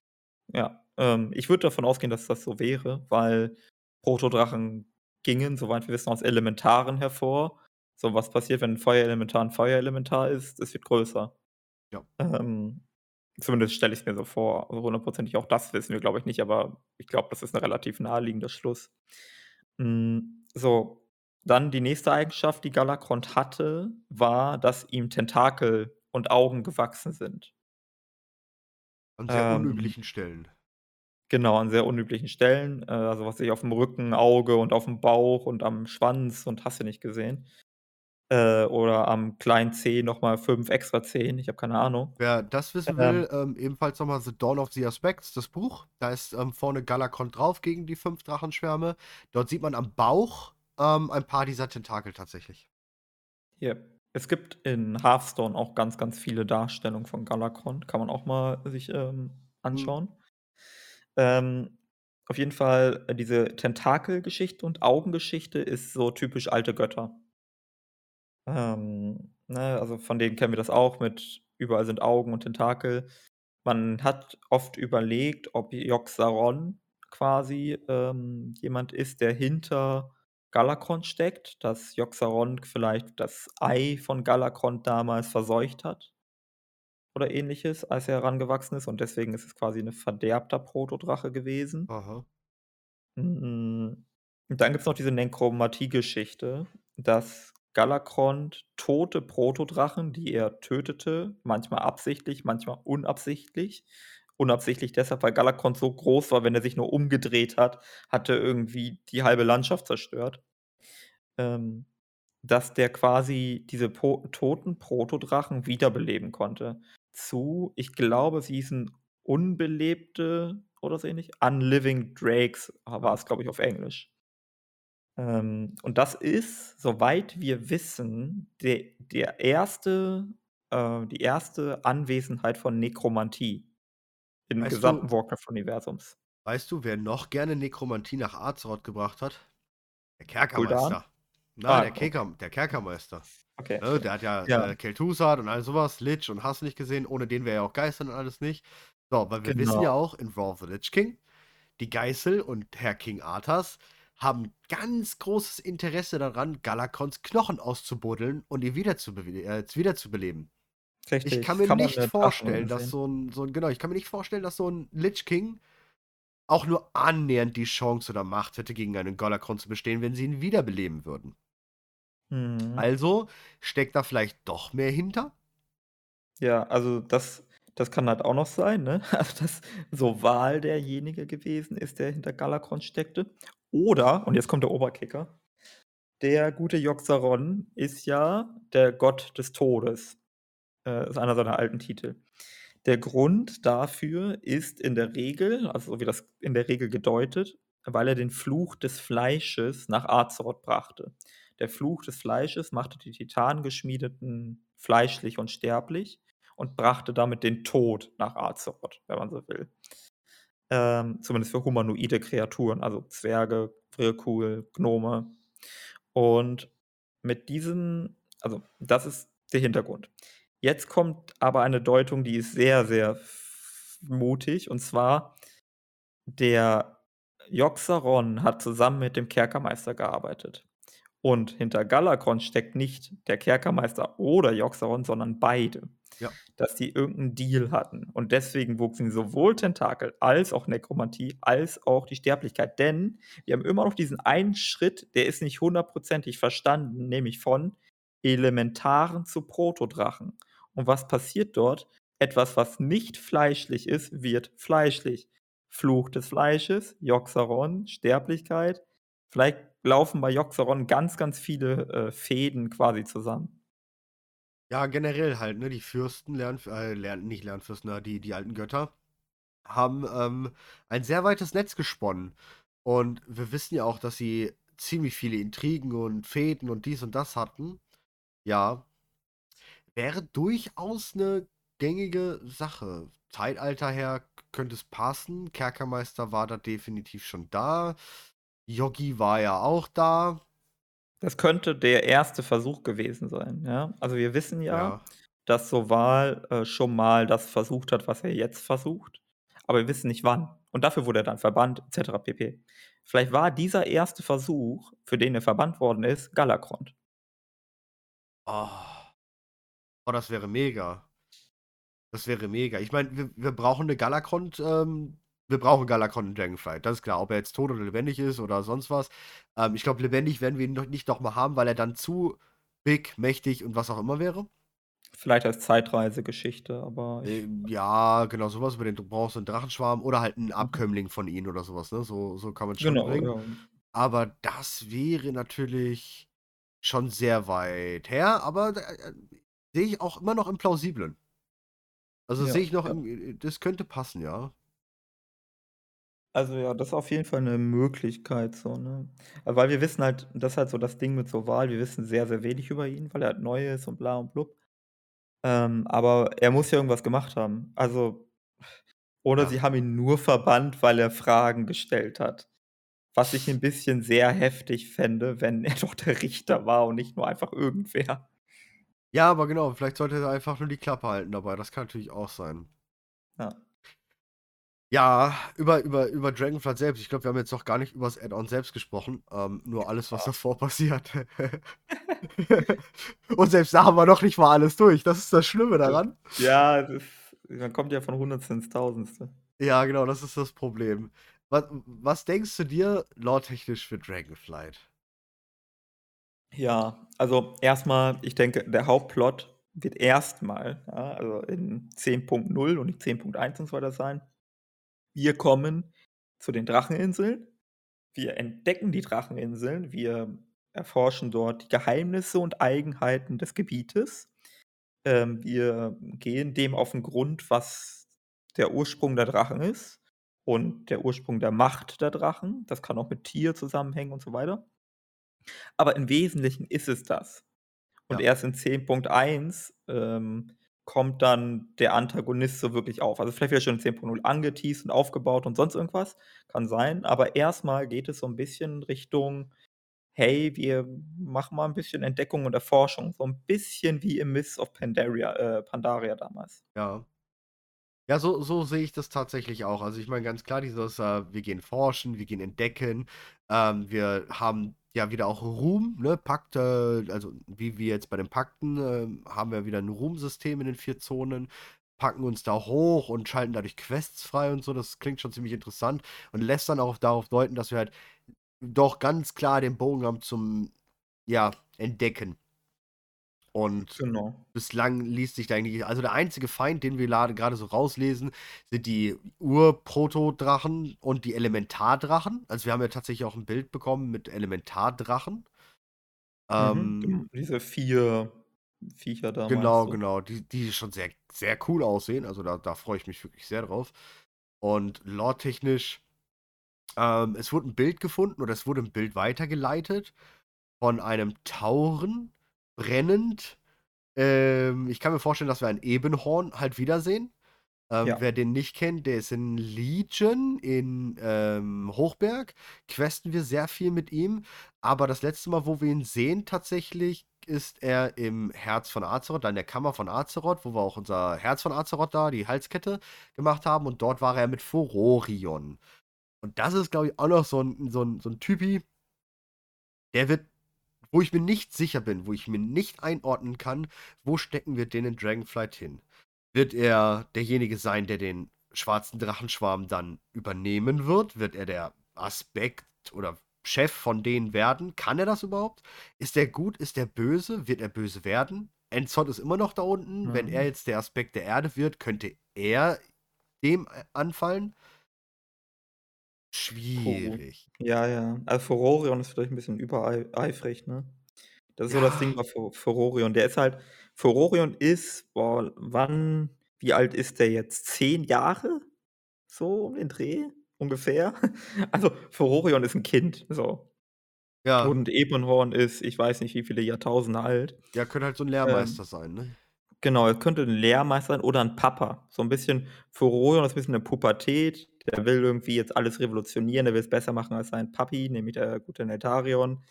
Ja, ähm, ich würde davon ausgehen, dass das so wäre, weil Protodrachen gingen, soweit wir wissen, aus Elementaren hervor. So, was passiert, wenn 'n Feuerelementar 'n Feuerelementar ist? Es wird größer. Ja. Ähm, zumindest stelle ich's mir so vor. Also, hundertprozentig auch das wissen wir, glaube ich, nicht, aber ich glaube, das ist 'n relativ naheliegender Schluss. Hm, so, dann die nächste Eigenschaft, die Galakrond hatte, war, dass ihm Tentakel und Augen gewachsen sind. An sehr Ähm unüblichen Stellen. Genau, an sehr unüblichen Stellen, äh, also, was ich, aufm Rücken, Auge und aufm Bauch und am Schwanz und hast du nicht gesehen. Äh, oder am kleinen Zeh noch mal 5 Extrazehen, ich habe keine Ahnung. Wer das wissen Ähm will, ähm, ebenfalls noch mal „The Dawn of the Aspects“, das Buch. Da ist, ähm, vorne Galakrond drauf gegen die 5 Drachenschwärme. Dort sieht man am Bauch, ähm, ein paar dieser Tentakel tatsächlich. Ja. Es gibt in Hearthstone auch ganz, ganz viele Darstellungen von Galakrond. Kann man auch mal sich, ähm, Mhm. anschauen. Ähm, auf jeden Fall, äh, diese Tentakelgeschichte und Augengeschichte ist so typisch alte Götter. Ähm, ne, also, von denen kennen wir das auch mit überall sind Augen und Tentakel. Man hat oft überlegt, ob Yogg-Saron quasi, ähm, jemand ist, der hinter Galakrond steckt, dass Yogg-Saron vielleicht das Ei von Galakrond damals verseucht hat oder Ähnliches, als er herangewachsen ist und deswegen ist es quasi 'ne verderbter Protodrache gewesen. Aha. Hm, und dann gibt's noch diese Nekromantie-Geschichte, dass Galakrond tote Protodrachen, die er tötete, manchmal absichtlich, manchmal unabsichtlich unabsichtlich deshalb, weil Galakrond so groß war, wenn er sich nur umgedreht hat, hat er irgendwie die halbe Landschaft zerstört. Ähm, dass der quasi diese po toten Protodrachen wiederbeleben konnte zu ich glaube, es hießen unbelebte oder so ähnlich. Unliving Drakes war es, glaube ich, auf Englisch. Ähm, und das ist, soweit wir wissen, de der erste äh, die erste Anwesenheit von Nekromantie im Weißt gesamten Warcraft-Universums. weißt du, wer noch gerne Nekromantie nach Azeroth gebracht hat? Der? Kerkermeister. Nein, Ah, der. Kerker der Kerkermeister. Okay. Ne, der hat ja, Ja. äh, Kel'Thuzad und all so was, Lich und hast du nicht gesehen, ohne den wäre ja auch Geistern und alles nicht. So, weil wir wissen ja Genau. auch in War of the Lich King, die Geißel und Herr King Arthas haben ganz großes Interesse daran, Galakons Knochen auszubuddeln und ihn wiederzubewe äh, wiederzubeleben. Ich Richtig. kann mir Kann nicht vorstellen, dass so 'n so 'n genau, ich kann mir nicht vorstellen, dass so 'n Lich King auch nur annähernd die Chance oder Macht hätte, gegen einen Galakrond zu bestehen, wenn sie ihn wiederbeleben würden. Mhm. Also steckt da vielleicht doch mehr hinter? Ja, also das das kann halt auch noch sein, ne? [LAUGHS] Also, dass Soval derjenige gewesen ist, der hinter Galakrond steckte. Oder, und jetzt kommt der Oberkicker, der gute Yogg-Saron ist ja der Gott des Todes. Äh, ist einer seiner alten Titel. Der Grund dafür ist in der Regel, also so wie das in der Regel gedeutet, weil er den Fluch des Fleisches nach Azeroth brachte. Der Fluch des Fleisches machte die Titangeschmiedeten fleischlich und sterblich und brachte damit den Tod nach Azeroth, wenn man so will. Ähm, zumindest für humanoide Kreaturen, also Zwerge, Vrykul, Gnome. Und mit diesem also, das ist der Hintergrund. Jetzt kommt aber eine Deutung, die ist sehr, sehr mutig, und zwar der Yogg-Saron hat zusammen mit dem Kerkermeister gearbeitet. Und hinter Galakrond steckt nicht der Kerkermeister oder Yogg-Saron, sondern beide. Ja. Dass die irgend 'n Deal hatten. Und deswegen wuchsen sowohl Tentakel als auch Nekromantie als auch die Sterblichkeit. Denn wir haben immer noch diesen einen Schritt, der ist nicht hundertprozentig verstanden, nämlich von Elementaren zu Protodrachen. Und was passiert dort? Etwas, was nicht fleischlich ist, wird fleischlich. Fluch des Fleisches, Yogg-Saron, Sterblichkeit. Vielleicht laufen bei Yogg-Saron ganz, ganz viele, äh, Fäden quasi zusammen. Ja, generell halt, ne, die Fürsten lernen äh, lernen nicht Lernfürsten, ne, die die alten Götter haben, ähm, ein sehr weites Netz gesponnen. Und wir wissen ja auch, dass sie ziemlich viele Intrigen und Fäden und dies und das hatten. Ja. Wäre durchaus 'ne gängige Sache. Zeitalter her könnte es passen. Kerkermeister war da definitiv schon da. Yoggi war ja auch da. Das könnte der erste Versuch gewesen sein, ja? Also, wir wissen ja, Ja. dass Soval, äh, schon mal das versucht hat, was er jetzt versucht, aber wir wissen nicht wann. Und dafür wurde er dann verbannt et cetera pp. Vielleicht war dieser erste Versuch, für den er verbannt worden ist, Galakrond. Oh. Oh, das wäre mega. Das wäre mega. Ich meine, wir wir brauchen 'ne Galakrond ähm, wir brauchen Galakrond in Dragonflight, das ist klar. Ob er jetzt tot oder lebendig ist oder sonst was. Ähm, ich glaube, lebendig werden wir ihn noch nicht noch mal haben, weil er dann zu big, mächtig und was auch immer wäre. Vielleicht als Zeitreisegeschichte, aber Ähm, ja, genau, so was über den du brauchst 'n Drachenschwarm oder halt 'n Mhm. Abkömmling von ihnen oder so was, ne? So so kann man's schon Genau, bringen. ja. Aber das wäre natürlich schon sehr weit her, aber äh, sehe ich auch immer noch im Plausiblen. Also, Ja, sehe ich noch ja. im das könnte passen, ja. Also, ja, das ist auf jeden Fall 'ne Möglichkeit so, ne? Weil wir wissen halt das ist halt so das Ding mit Soval, wir wissen sehr, sehr wenig über ihn, weil er halt neu ist und bla und blub. Ähm, aber er muss ja irgendwas gemacht haben. Also oder Ja. sie haben ihn nur verbannt, weil er Fragen gestellt hat. Was ich 'n bisschen sehr heftig fände, wenn er doch der Richter war und nicht nur einfach irgendwer. Ja, aber genau, vielleicht sollte er einfach nur die Klappe halten dabei. Das kann natürlich auch sein. Ja. Ja, über über über Dragonflight selbst. Ich glaube, wir haben jetzt noch gar nicht übers Add-on selbst gesprochen, ähm, nur alles, was davor passiert. [LAUGHS] [LAUGHS] Und selbst da haben wir noch nicht mal alles durch. Das ist das Schlimme daran. Ja, das man kommt ja von Hundertste ins Tausendste. Ja, genau, das ist das Problem. Wa was denkst du dir lore-technisch für Dragonflight? Ja, also erst mal, ich denke, der Hauptplot wird erst mal, ja, also in 10.0 und nicht 10.1 und so weiter sein. Wir kommen zu den Dracheninseln. Wir entdecken die Dracheninseln. Wir erforschen dort die Geheimnisse und Eigenheiten des Gebietes. Ähm, wir gehen dem auf 'n Grund, was der Ursprung der Drachen ist. und der Ursprung der Macht der Drachen. Das kann auch mit Tier zusammenhängen und so weiter. Aber im Wesentlichen ist es das. Und Ja. erst in 10.1, ähm, kommt dann der Antagonist so wirklich auf. Also, vielleicht wird er schon in 10.0 angeteased und aufgebaut und sonst irgendwas, kann sein, aber erst mal geht es so 'n bisschen Richtung: „Hey, wir machen mal 'n bisschen Entdeckung und Erforschung“, so 'n bisschen wie im Mists of Pandaria äh, Pandaria damals. Ja. Ja, so so sehe ich das tatsächlich auch. Also, ich meine ganz klar dieses, äh, wir gehen forschen, wir gehen entdecken. Ähm, wir haben ja wieder auch Ruhm, ne? Pakt, äh, also wie wir jetzt bei den Pakten, ähm, haben wir wieder 'n Ruhmsystem in den 4 Zonen, packen uns da hoch und schalten dadurch Quests frei und so. Das klingt schon ziemlich interessant und lässt dann auch darauf deuten, dass wir halt doch ganz klar den Bogen haben zum, ja, Entdecken. Und Genau. bislang liest sich da eigentlich also, der einzige Feind, den wir lade grade so rauslesen, sind die Ur-Proto-Drachen und die Elementardrachen. Also, wir haben ja tatsächlich auch 'n Bild bekommen mit Elementardrachen. Mhm, Ähm genau, diese 4 Viecher da Genau, du? genau, die die schon sehr sehr cool aussehen. Also, da da freue ich mich wirklich sehr drauf. Und lore-technisch, ähm, es wurde 'n Bild gefunden oder es wurde 'n Bild weitergeleitet von einem Tauren, brennend. Ähm, ich kann mir vorstellen, dass wir ein Ebenhorn halt wiedersehen. Ähm, Ja. wer den nicht kennt, der ist in Legion in, ähm, Hochberg. Questen wir sehr viel mit ihm, aber das letzte Mal, wo wir ihn sehen tatsächlich, ist er im Herz von Azeroth, da in der Kammer von Azeroth, wo wir auch unser Herz von Azeroth da, die Halskette gemacht haben und dort war er mit Furorion. Und das ist, glaube ich, auch noch so 'n so 'n so 'n Typi der wird wo ich mir nicht sicher bin, wo ich mir nicht einordnen kann, wo stecken wir den in Dragonflight hin? Wird er derjenige sein, der den schwarzen Drachenschwarm dann übernehmen wird? Wird er der Aspekt oder Chef von denen werden? Kann er das überhaupt? Ist der gut? Ist der böse? Wird er böse werden? Enzod ist immer noch da unten. Wenn er Mhm. jetzt der Aspekt der Erde wird, könnte er dem, äh, anfallen? Schwierig. Ja, ja. Also, Furorion ist vielleicht 'n bisschen überei eifrig, ne? Das ist so das Ding Ja. bei Fu Furorion. Der ist halt Furorion ist boah, wann wie alt ist der jetzt? 10 Jahre? So um den Dreh ungefähr? [LAUGHS] Also, Furorion ist 'n Kind, so. Ja. Und Ebenhorn ist, ich weiß nicht, wie viele Jahrtausende alt. Ja, könnte halt so 'n Ähm Lehrmeister sein, ne? Genau, er könnte 'n Lehrmeister sein oder 'n Papa. So 'n bisschen Furorion ist bisschen in der Pubertät. Der will irgendwie jetzt alles revolutionieren. Der will's besser machen als sein Papi, nämlich der gute Neltarion.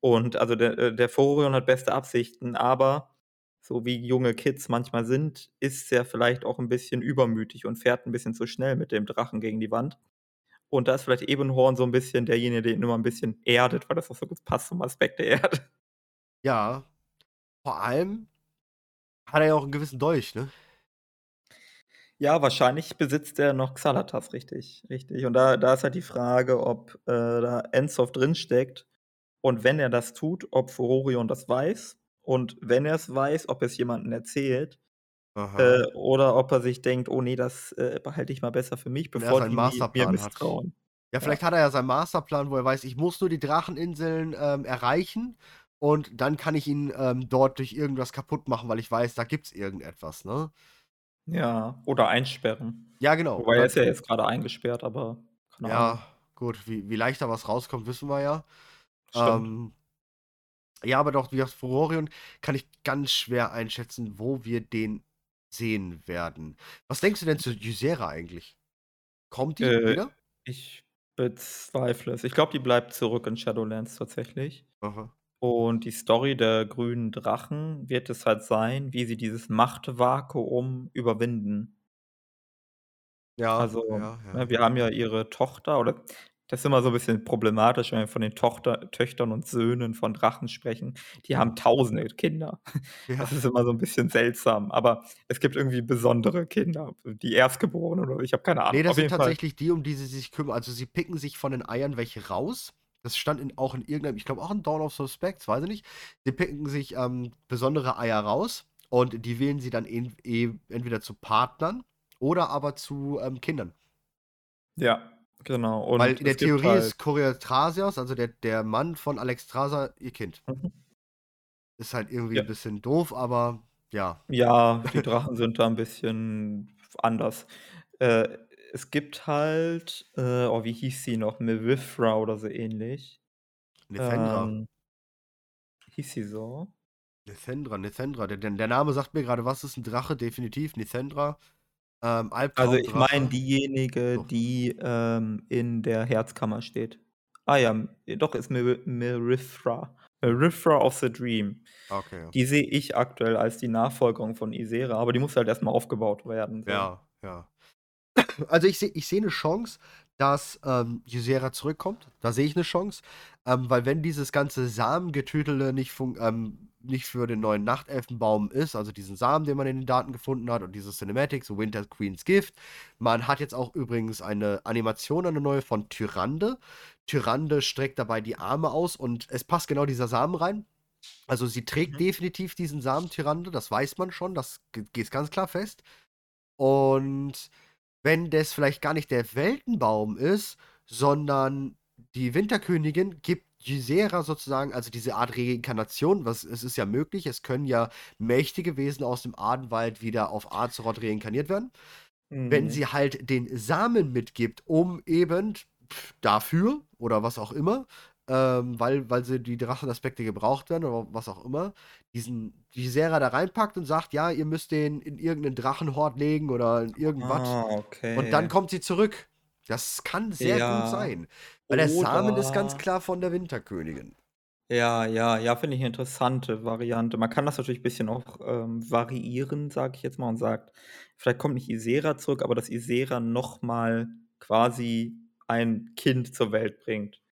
Und also, der äh, der Furorion hat beste Absichten, aber so wie junge Kids manchmal sind, ist er vielleicht auch 'n bisschen übermütig und fährt 'n bisschen zu schnell mit dem Drachen gegen die Wand. Und da ist vielleicht Ebenhorn so 'n bisschen derjenige, der ihn immer 'n bisschen erdet, weil das auch so gut passt zum Aspekt der Erde. Ja. Vor allem hat er ja auch 'n gewissen Dolch, ne? Ja, wahrscheinlich besitzt er noch Xalatas, richtig, richtig. Und da da ist halt die Frage, ob, äh, da Enzoff drinsteckt und wenn er das tut, ob Furorion das weiß und wenn er's weiß, ob er's jemandem erzählt, Aha. äh, oder ob er sich denkt: „Oh ne, das, äh, behalte ich mal besser für mich, er bevor die mi mir Masterplan hat. misstrauen.“ Ja, vielleicht Ja. hat er ja seinen Masterplan, wo er weiß: „Ich muss nur die Dracheninseln, ähm, erreichen und dann kann ich ihn, ähm, dort durch irgendwas kaputt machen, weil ich weiß, da gibt's irgendetwas“, ne? Ja, oder einsperren. Ja, genau. Wobei er ist ja jetzt grade eingesperrt, aber keine Ja, Ahnung. gut, wie wie leicht da was rauskommt, wissen wir ja. Ähm ja, aber doch, wie gesagt, Furorion kann ich ganz schwer einschätzen, wo wir den sehen werden. Was denkst du denn zu Ysera eigentlich? Kommt die Äh, wieder? ich bezweifle es. Ich glaube, die bleibt zurück in Shadowlands tatsächlich. Aha. Und die Story der grünen Drachen wird es halt sein, wie sie dieses Machtvakuum überwinden. Ja, Also, ja, ne, ja. wir haben ja ihre Tochter oder das ist immer so 'n bisschen problematisch, wenn wir von den Tochter Töchtern und Söhnen von Drachen sprechen. Die haben tausende Kinder. Das Ja. ist immer so 'n bisschen seltsam, aber es gibt irgendwie besondere Kinder, die Erstgeborenen oder ich habe keine Ne, Ahnung. das Auf sind jeden Fall tatsächlich die, um die sie sich kümmern. Also, sie picken sich von den Eiern welche raus. Das stand in auch in irgendeinem ich glaube auch in Dawn of Suspects, weiß ich nicht. Sie picken sich, ähm, besondere Eier raus und die wählen sie dann en e entweder zu Partnern oder aber zu, ähm, Kindern. Ja, genau. Weil Und in es der Theorie halt ist Coriatrasias, also der der Mann von Alexstrasza, ihr Kind. Mhm. Ist halt irgendwie Ja. 'n bisschen doof, aber ja. Ja, die Drachen sind da 'n bisschen anders. Äh, es gibt halt, äh oh, wie hieß sie noch? Mewifra oder so ähnlich. Nethendra. Ähm hieß sie so? Nethendra, Nethendra. Der der Name sagt mir grade was, ist 'n Drache, definitiv, Nethendra. Ähm, Also, ich meine diejenige, So. die, ähm, in der Herzkammer steht. Ah ja, doch, ist Mewi Meriphra. Meriphra of the Dream. Okay. Die sehe ich aktuell als die Nachfolgerin von Ysera, aber die muss halt erst mal aufgebaut werden, so. Ja, ja. Also, ich sehe ich sehe 'ne Chance, dass, ähm, Ysera zurückkommt. Da sehe ich 'ne Chance, ähm, weil wenn dieses ganze Samengetütele nicht ähm, nicht für den neuen Nachtelfenbaum ist, also diesen Samen, den man in den Daten gefunden hat und diese Cinematics, so Winter Queen's Gift. Man hat jetzt auch übrigens eine Animation, eine neue von Tyrande. Tyrande streckt dabei die Arme aus und es passt genau dieser Samen rein. Also, sie trägt Mhm. definitiv diesen Samen Tyrande, das weiß man schon, das g ist ganz klar fest. Und wenn das vielleicht gar nicht der Weltenbaum ist, sondern die Winterkönigin gibt Ysera sozusagen also diese Art Reinkarnation, was es ist ja möglich, es können ja mächtige Wesen aus dem Adenwald wieder auf Azeroth reinkarniert werden. Wenn Mhm. sie halt den Samen mitgibt, um eben dafür oder was auch immer, ähm, weil weil sie die Drachenaspekte gebraucht werden oder was auch immer, diesen Ysera da reinpackt und sagt: „Ja, ihr müsst den in irgend 'nen Drachenhort legen oder in irgendwas.“ Ah, Und dann okay. kommt sie zurück. Das kann sehr gut Ja. sein, weil der Samen ist ganz klar von der Winterkönigin. Ja, ja, ja, finde ich 'ne interessante Variante. Man kann das natürlich bisschen auch, ähm, variieren, sage ich jetzt mal, und sagt, vielleicht kommt nicht Ysera zurück, aber dass Ysera noch mal quasi ein Kind zur Welt bringt.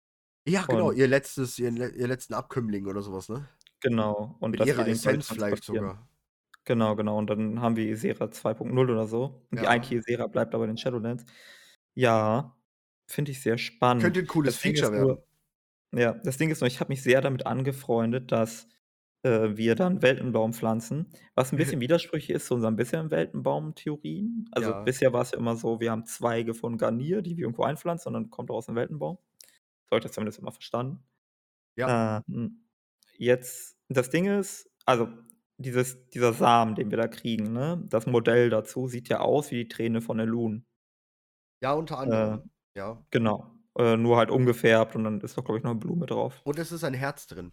Ja, genau, ihr letztes ihren ihr letzten Abkömmling oder so was, ne? Genau, und Mit ihrer Essenz vielleicht sogar. Genau, genau. Und dann haben wir Ysera 2.0 oder so. Und die Ja. eigentliche Ysera bleibt aber in den Shadowlands. Ja, finde ich sehr spannend. Könnte 'n cooles Das Feature werden. nur ja, das Ding ist nur, ich habe mich sehr damit angefreundet, dass, äh, wir dann Weltenbaum pflanzen, was 'n bisschen [LAUGHS] widersprüchlich ist zu unseren bisherigen Weltenbaum-Theorien. Also, Ja. bisher war's ja immer so, wir haben Zweige von Garnier, die wir irgendwo einpflanzen und dann kommt daraus 'n Weltenbaum. So habe ich das zumindest immer verstanden. Ja. Ähm, jetzt das Ding ist also, dieses dieser Samen, den wir da kriegen, ne, das Modell dazu sieht ja aus wie die Träne von Elune. Ja, unter Äh, anderem, ja. genau, äh, nur halt umgefärbt und dann ist da, glaube ich, noch 'ne Blume drauf. Und es ist ein Herz drin.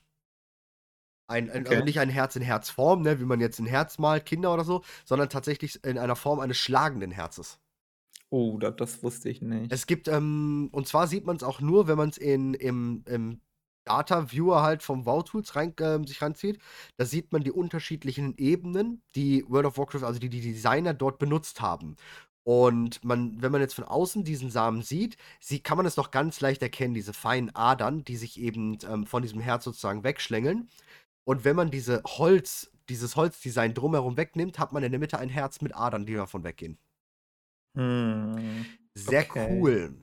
Ein ein also Okay. nicht ein Herz in Herzform, ne, wie man jetzt 'n Herz malt, Kinder oder so, sondern tatsächlich in einer Form eines schlagenden Herzes. Oh, da das wusste ich nicht. Es gibt, ähm und zwar sieht man's auch nur, wenn man's in im im Data Viewer halt vom WoW Tools rein ähm, sich reinzieht. Da sieht man die unterschiedlichen Ebenen, die World of Warcraft also die die Designer dort benutzt haben. Und man wenn man jetzt von außen diesen Samen sieht, sie kann man es noch ganz leicht erkennen, diese feinen Adern, die sich eben, ähm, von diesem Herz sozusagen wegschlängeln. Und wenn man diese Holz dieses Holzdesign drumherum wegnimmt, hat man in der Mitte ein Herz mit Adern, die davon weggehen. Mhm, Sehr okay. cool.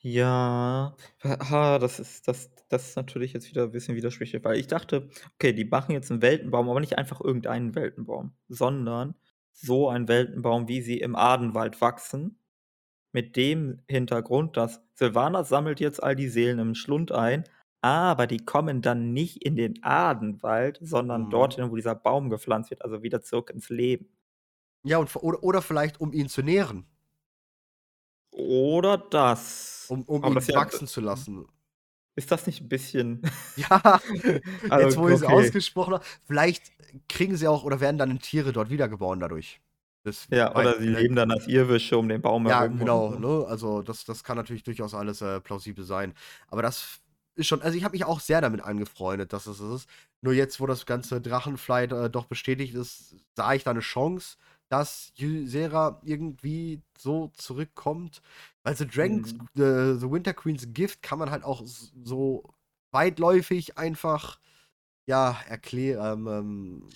Ja, ha, das ist das das ist natürlich jetzt wieder 'n bisschen widersprüchlich, weil ich dachte, okay, die machen jetzt 'n Weltenbaum, aber nicht einfach irgendeinen Weltenbaum, sondern so ein Weltenbaum, wie sie im Adenwald wachsen, mit dem Hintergrund, dass Sylvanas sammelt jetzt all die Seelen im Schlund ein, aber die kommen dann nicht in den Adenwald, sondern Mhm. dorthin, wo dieser Baum gepflanzt wird, also wieder zurück ins Leben. Ja, und oder oder vielleicht, um ihn zu nähren. Oder das. Um um Aber das ihn ist ja wachsen zu lassen. Ist das nicht 'n bisschen [LAUGHS] Ja, [LAUGHS] jetzt, also, wo ich's okay. ausgesprochen habe. Vielleicht kriegen sie auch oder werden dann Tiere dort wiedergeboren dadurch. Das Ja, oder sie leben dann als Irrwische um den Baum Ja, herum und genau, so. ne? Also, das das kann natürlich durchaus alles, äh, plausibel sein. Aber das ist schon also, ich habe mich auch sehr damit angefreundet, dass es das ist. Nur jetzt, wo das ganze Drachenflight, äh, doch bestätigt ist, sah ich da 'ne Chance, dass Ysera irgendwie so zurückkommt. Weil The Dragons Mhm. äh, The Winter Queen's Gift kann man halt auch so weitläufig einfach, ja, erklä ähm, ähm,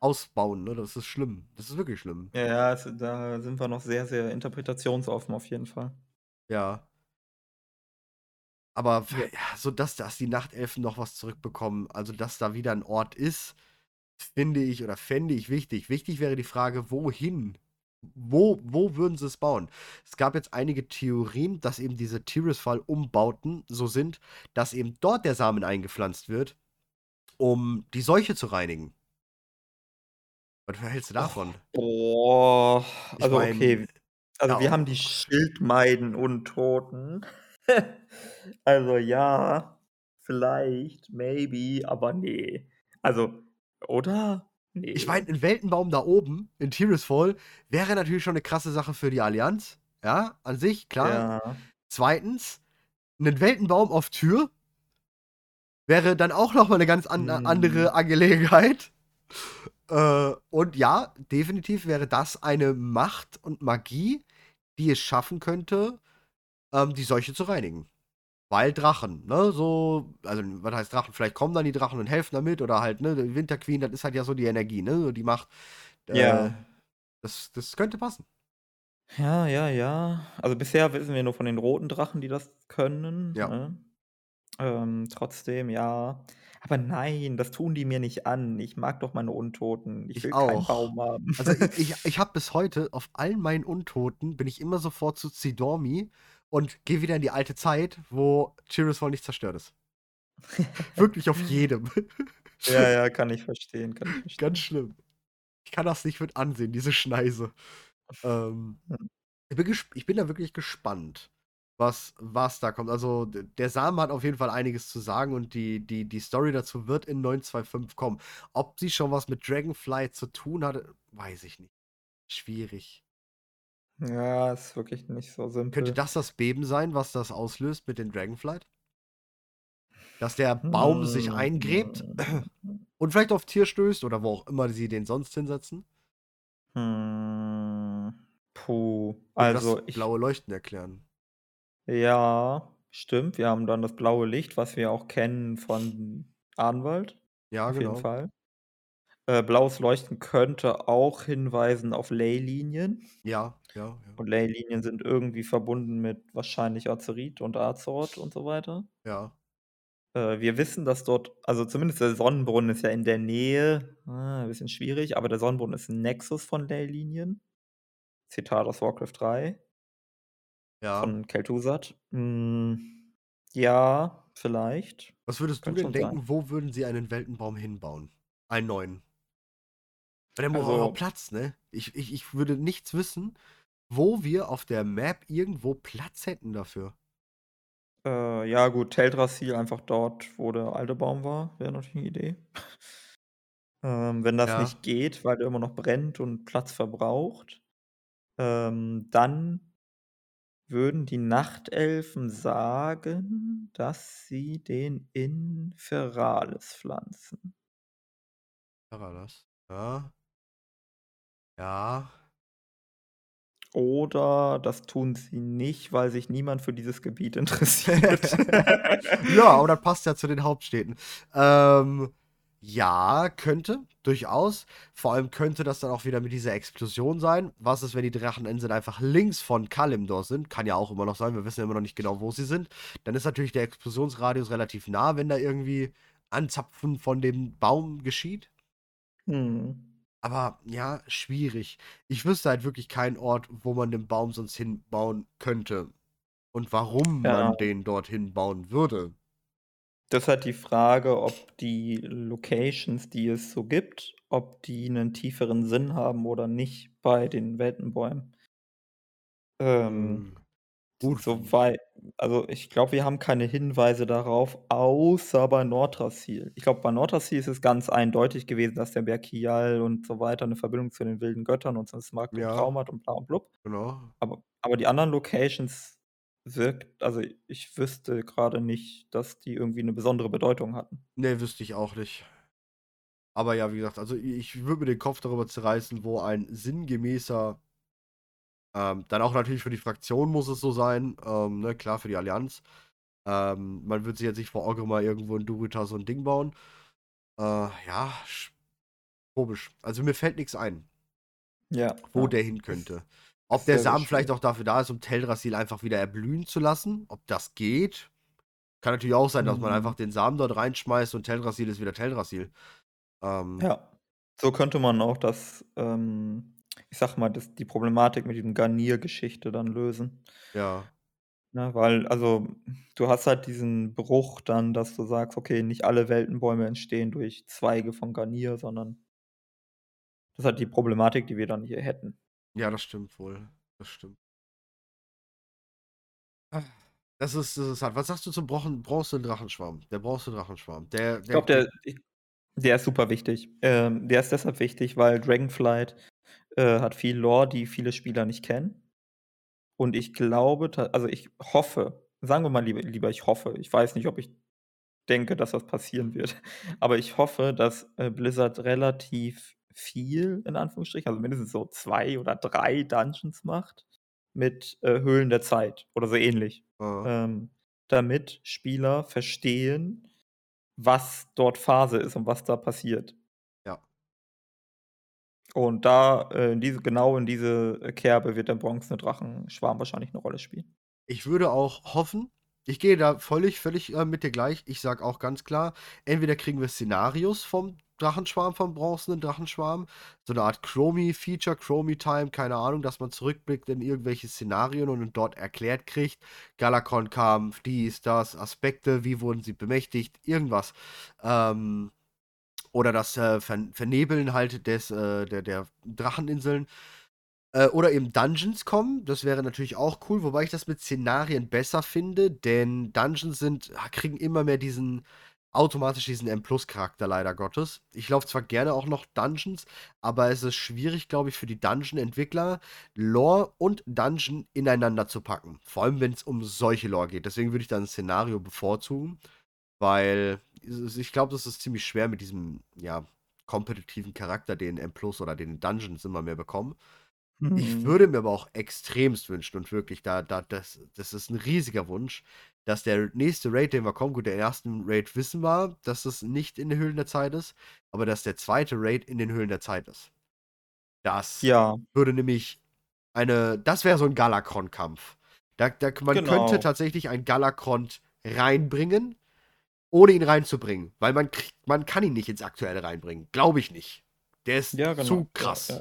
ausbauen, ne? Das ist schlimm. Das ist wirklich schlimm. Ja, ja, also, da sind wir noch sehr, sehr interpretationsoffen auf jeden Fall. Ja. Aber Ja. so dass dass die Nachtelfen noch was zurückbekommen, also, dass da wieder 'n Ort ist, finde ich oder fände ich wichtig. Wichtig wäre die Frage, wohin? Wo wo würden sie es bauen? Es gab jetzt einige Theorien, dass eben diese Tirisfal-Umbauten so sind, dass eben dort der Samen eingepflanzt wird, um die Seuche zu reinigen. Was hältst du Och, davon? boah, Ich also, meine okay. Also, Ja, wir haben oh die Gott. Schildmeiden-Untoten. [LAUGHS] Also, ja, vielleicht, maybe, aber ne. Also oder? Ich Ne. meine, 'n Weltenbaum da oben in Tirisfal wäre natürlich schon 'ne krasse Sache für die Allianz. Ja, an sich, klar. Ja. 2. 'nen Weltenbaum auf Tür wäre dann auch noch mal 'ne ganz an Mhm. andere Angelegenheit. Äh, und ja, definitiv wäre das eine Macht und Magie, die es schaffen könnte, ähm, die Seuche zu reinigen. Weil Drachen, ne, so also, was heißt Drachen? Vielleicht kommen dann die Drachen und helfen damit oder halt, ne, die Winter Queen, das ist halt ja so die Energie, ne, so die Macht. Äh, Ja. das das könnte passen. Ja, ja, ja. Also, bisher wissen wir nur von den roten Drachen, die das können, Ja. ne? Ähm, trotzdem, ja. Aber nein, das tun die mir nicht an. Ich mag doch meine Untoten. Ich Ich will keinen auch. Baum haben. Also, i [LAUGHS] ich ich habe bis heute auf allen meinen Untoten bin ich immer sofort zu Zidormi und gehe wieder in die alte Zeit, wo Tirisfal nicht zerstört ist. [LAUGHS] Wirklich auf jedem. Ja, ja, kann ich verstehen, kann ich Ganz verstehen. schlimm. Ich kann das nicht mit ansehen, diese Schneise. Ähm, Mhm. ich bin ich bin da wirklich gespannt, was was da kommt. Also, der Samen hat auf jeden Fall einiges zu sagen und die die die Story dazu wird in 9.2.5 kommen. Ob sie schon was mit Dragonflight zu tun hatte, weiß ich nicht. Schwierig. Ja, ist wirklich nicht so Könnte simpel. das das Beben sein, was das auslöst mit den Dragonflight? Dass der Baum sich Hm. eingräbt und vielleicht auf Tier stößt oder wo auch immer sie den sonst hinsetzen? Hm. Puh, Würde das also, ich blaue Leuchten erklären. Ja, stimmt. Wir haben dann das blaue Licht, was wir auch kennen von Adenwald, Ja, auf jeden genau. Fall. Äh, blaues Leuchten könnte auch hinweisen auf Leylinien. Ja, ja, ja. Und Leylinien sind irgendwie verbunden mit wahrscheinlich Azerit und Azeroth und so weiter. Ja. Äh, wir wissen, dass dort also, zumindest der Sonnenbrunnen ist ja in der Nähe, ah, bisschen schwierig, aber der Sonnenbrunnen ist 'n Nexus von Leylinien. Zitat aus Warcraft 3. Ja. Von Kel'Thuzad. Hm, ja, vielleicht. Was würdest du Könnte denn schon sein. denken, wo würden sie einen Weltenbaum hinbauen? Einen neuen? Weil der braucht auch Also Platz, ne? Ich ich ich würde nichts wissen, wo wir auf der Map irgendwo Platz hätten dafür. Äh, ja gut, Teldrassil einfach dort, wo der alte Baum war, wäre natürlich 'ne Idee. [LAUGHS] Ähm, wenn das Ja. nicht geht, weil der immer noch brennt und Platz verbraucht, ähm, dann würden die Nachtelfen sagen, dass sie den in Feralis pflanzen. Feralas, ja. Ja. Oder das tun sie nicht, weil sich niemand für dieses Gebiet interessiert. [LAUGHS] [LAUGHS] Ja, aber das passt ja zu den Hauptstädten. Ähm, ja, könnte, durchaus. Vor allem könnte das dann auch wieder mit dieser Explosion sein. Was ist, wenn die Dracheninseln einfach links von Kalimdor sind? Kann ja auch immer noch sein, wir wissen ja immer noch nicht genau, wo sie sind. Dann ist natürlich der Explosionsradius relativ nah, wenn da irgendwie Anzapfen von dem Baum geschieht. Mhm. Aber ja, schwierig. Ich wüsste halt wirklich keinen Ort, wo man den Baum sonst hinbauen könnte und warum Ja. man den dort hinbauen würde. Das ist halt die Frage, ob die Locations, die es so gibt, ob die 'nen tieferen Sinn haben oder nicht bei den Weltenbäumen. Ähm, Hm, gut. sowei also, ich glaube, wir haben keine Hinweise darauf, außer bei Nordrassil. Ich glaube, bei Nordrassil ist es ganz eindeutig gewesen, dass der Berg Hyjal und so weiter 'ne Verbindung zu den wilden Göttern und zum Smaragd und Ja. Traum hat und bla und blub. Genau. Aber aber die anderen Locations wirkt also, ich wüsste grade nicht, dass die irgendwie 'ne besondere Bedeutung hatten. Ne, wüsste ich auch nicht. Aber ja, wie gesagt, also, ich würde mir den Kopf darüber zerreißen, wo ein sinngemäßer ähm, dann auch natürlich für die Fraktion muss es so sein, ähm, ne, klar, für die Allianz. Ähm, man wird sich jetzt nicht vor Orgrimmar irgendwo in Durotar so 'n Ding bauen. Äh, ja, sch komisch. Also, mir fällt nix ein Ja, wo ja. der hin könnte. Ob der Samen vielleicht auch dafür da ist, um Teldrassil einfach wieder erblühen zu lassen, ob das geht? Kann natürlich auch sein, dass man einfach Mhm. den Samen dort reinschmeißt und Teldrassil ist wieder Teldrassil. Ähm Ja. So könnte man auch das, ähm, ich sage mal, das die Problematik mit diesem Garnier-Geschichte dann lösen. Ja. Ne, weil also, du hast halt diesen Bruch dann, dass du sagst: „Okay, nicht alle Weltenbäume entstehen durch Zweige von Garnier, sondern“ Das ist halt die Problematik, die wir dann hier hätten. Ja, das stimmt wohl. Das stimmt. Das ist das ist hart. Was sagst du zum Bronze-Drachenschwarm? Der Bronze-Drachenschwarm. Der Ich der glaube, der der ich der ist super wichtig. Ähm, der ist deshalb wichtig, weil Dragonflight, äh, hat viel Lore, die viele Spieler nicht kennen. Und ich glaube also, ich hoffe sagen wir mal lieber lieber ich hoffe. Ich weiß nicht, ob ich denke, dass das passieren wird. [LAUGHS] Aber ich hoffe, dass, äh, Blizzard relativ viel in Anführungsstrichen, also mindestens so 2 oder 3 Dungeons macht mit, äh, Höhlen der Zeit oder so ähnlich. Aha. Ähm, damit Spieler verstehen, was dort Phase ist und was da passiert. Und da, äh, in diese genau in diese, äh, Kerbe wird der bronzene Drachenschwarm wahrscheinlich 'ne Rolle spielen. Ich würde auch hoffen ich gehe da völlig völlig, äh, mit dir gleich. Ich sage auch ganz klar, entweder kriegen wir Szenarios vom Drachenschwarm, vom bronzenen Drachenschwarm, so 'ne Art Chromie-Feature, Chromie-Time, keine Ahnung, dass man zurückblickt in irgendwelche Szenarien und dort erklärt kriegt, Galakrond-Kampf, dies, das, Aspekte, wie wurden sie bemächtigt, irgendwas. Ähm, oder das, äh, Ver Vernebeln halt des, äh der der Dracheninseln. Äh, oder eben Dungeons kommen, das wäre natürlich auch cool, wobei ich das mit Szenarien besser finde, denn Dungeons sind ah, kriegen immer mehr diesen automatisch diesen M+-Charakter leider Gottes. Ich laufe zwar gerne auch noch Dungeons, aber es ist schwierig, glaube ich, für die Dungeon-Entwickler, Lore und Dungeon ineinander zu packen. Vor allem, wenn's um solche Lore geht. Deswegen würde ich da 'n Szenario bevorzugen, weil ich glaube, das ist ziemlich schwer mit diesem, ja, kompetitiven Charakter, den M+ oder den Dungeons immer mehr bekommen. Ich Mhm. würde mir aber auch extremst wünschen und wirklich da da das das ist 'n riesiger Wunsch, dass der nächste Raid, den wir kommen gut, der ersten Raid wissen wir, dass es nicht in den Höhlen der Zeit ist, aber dass der zweite Raid in den Höhlen der Zeit ist. Das Ja. würde nämlich eine das wäre so 'n Galakrond-Kampf. Da da man könnte Genau. tatsächlich einen Galakrond reinbringen, ohne ihn reinzubringen, weil man kriegt man kann ihn nicht ins Aktuelle reinbringen. Glaube ich nicht. Der ist Ja, genau. zu Ja, krass. ja.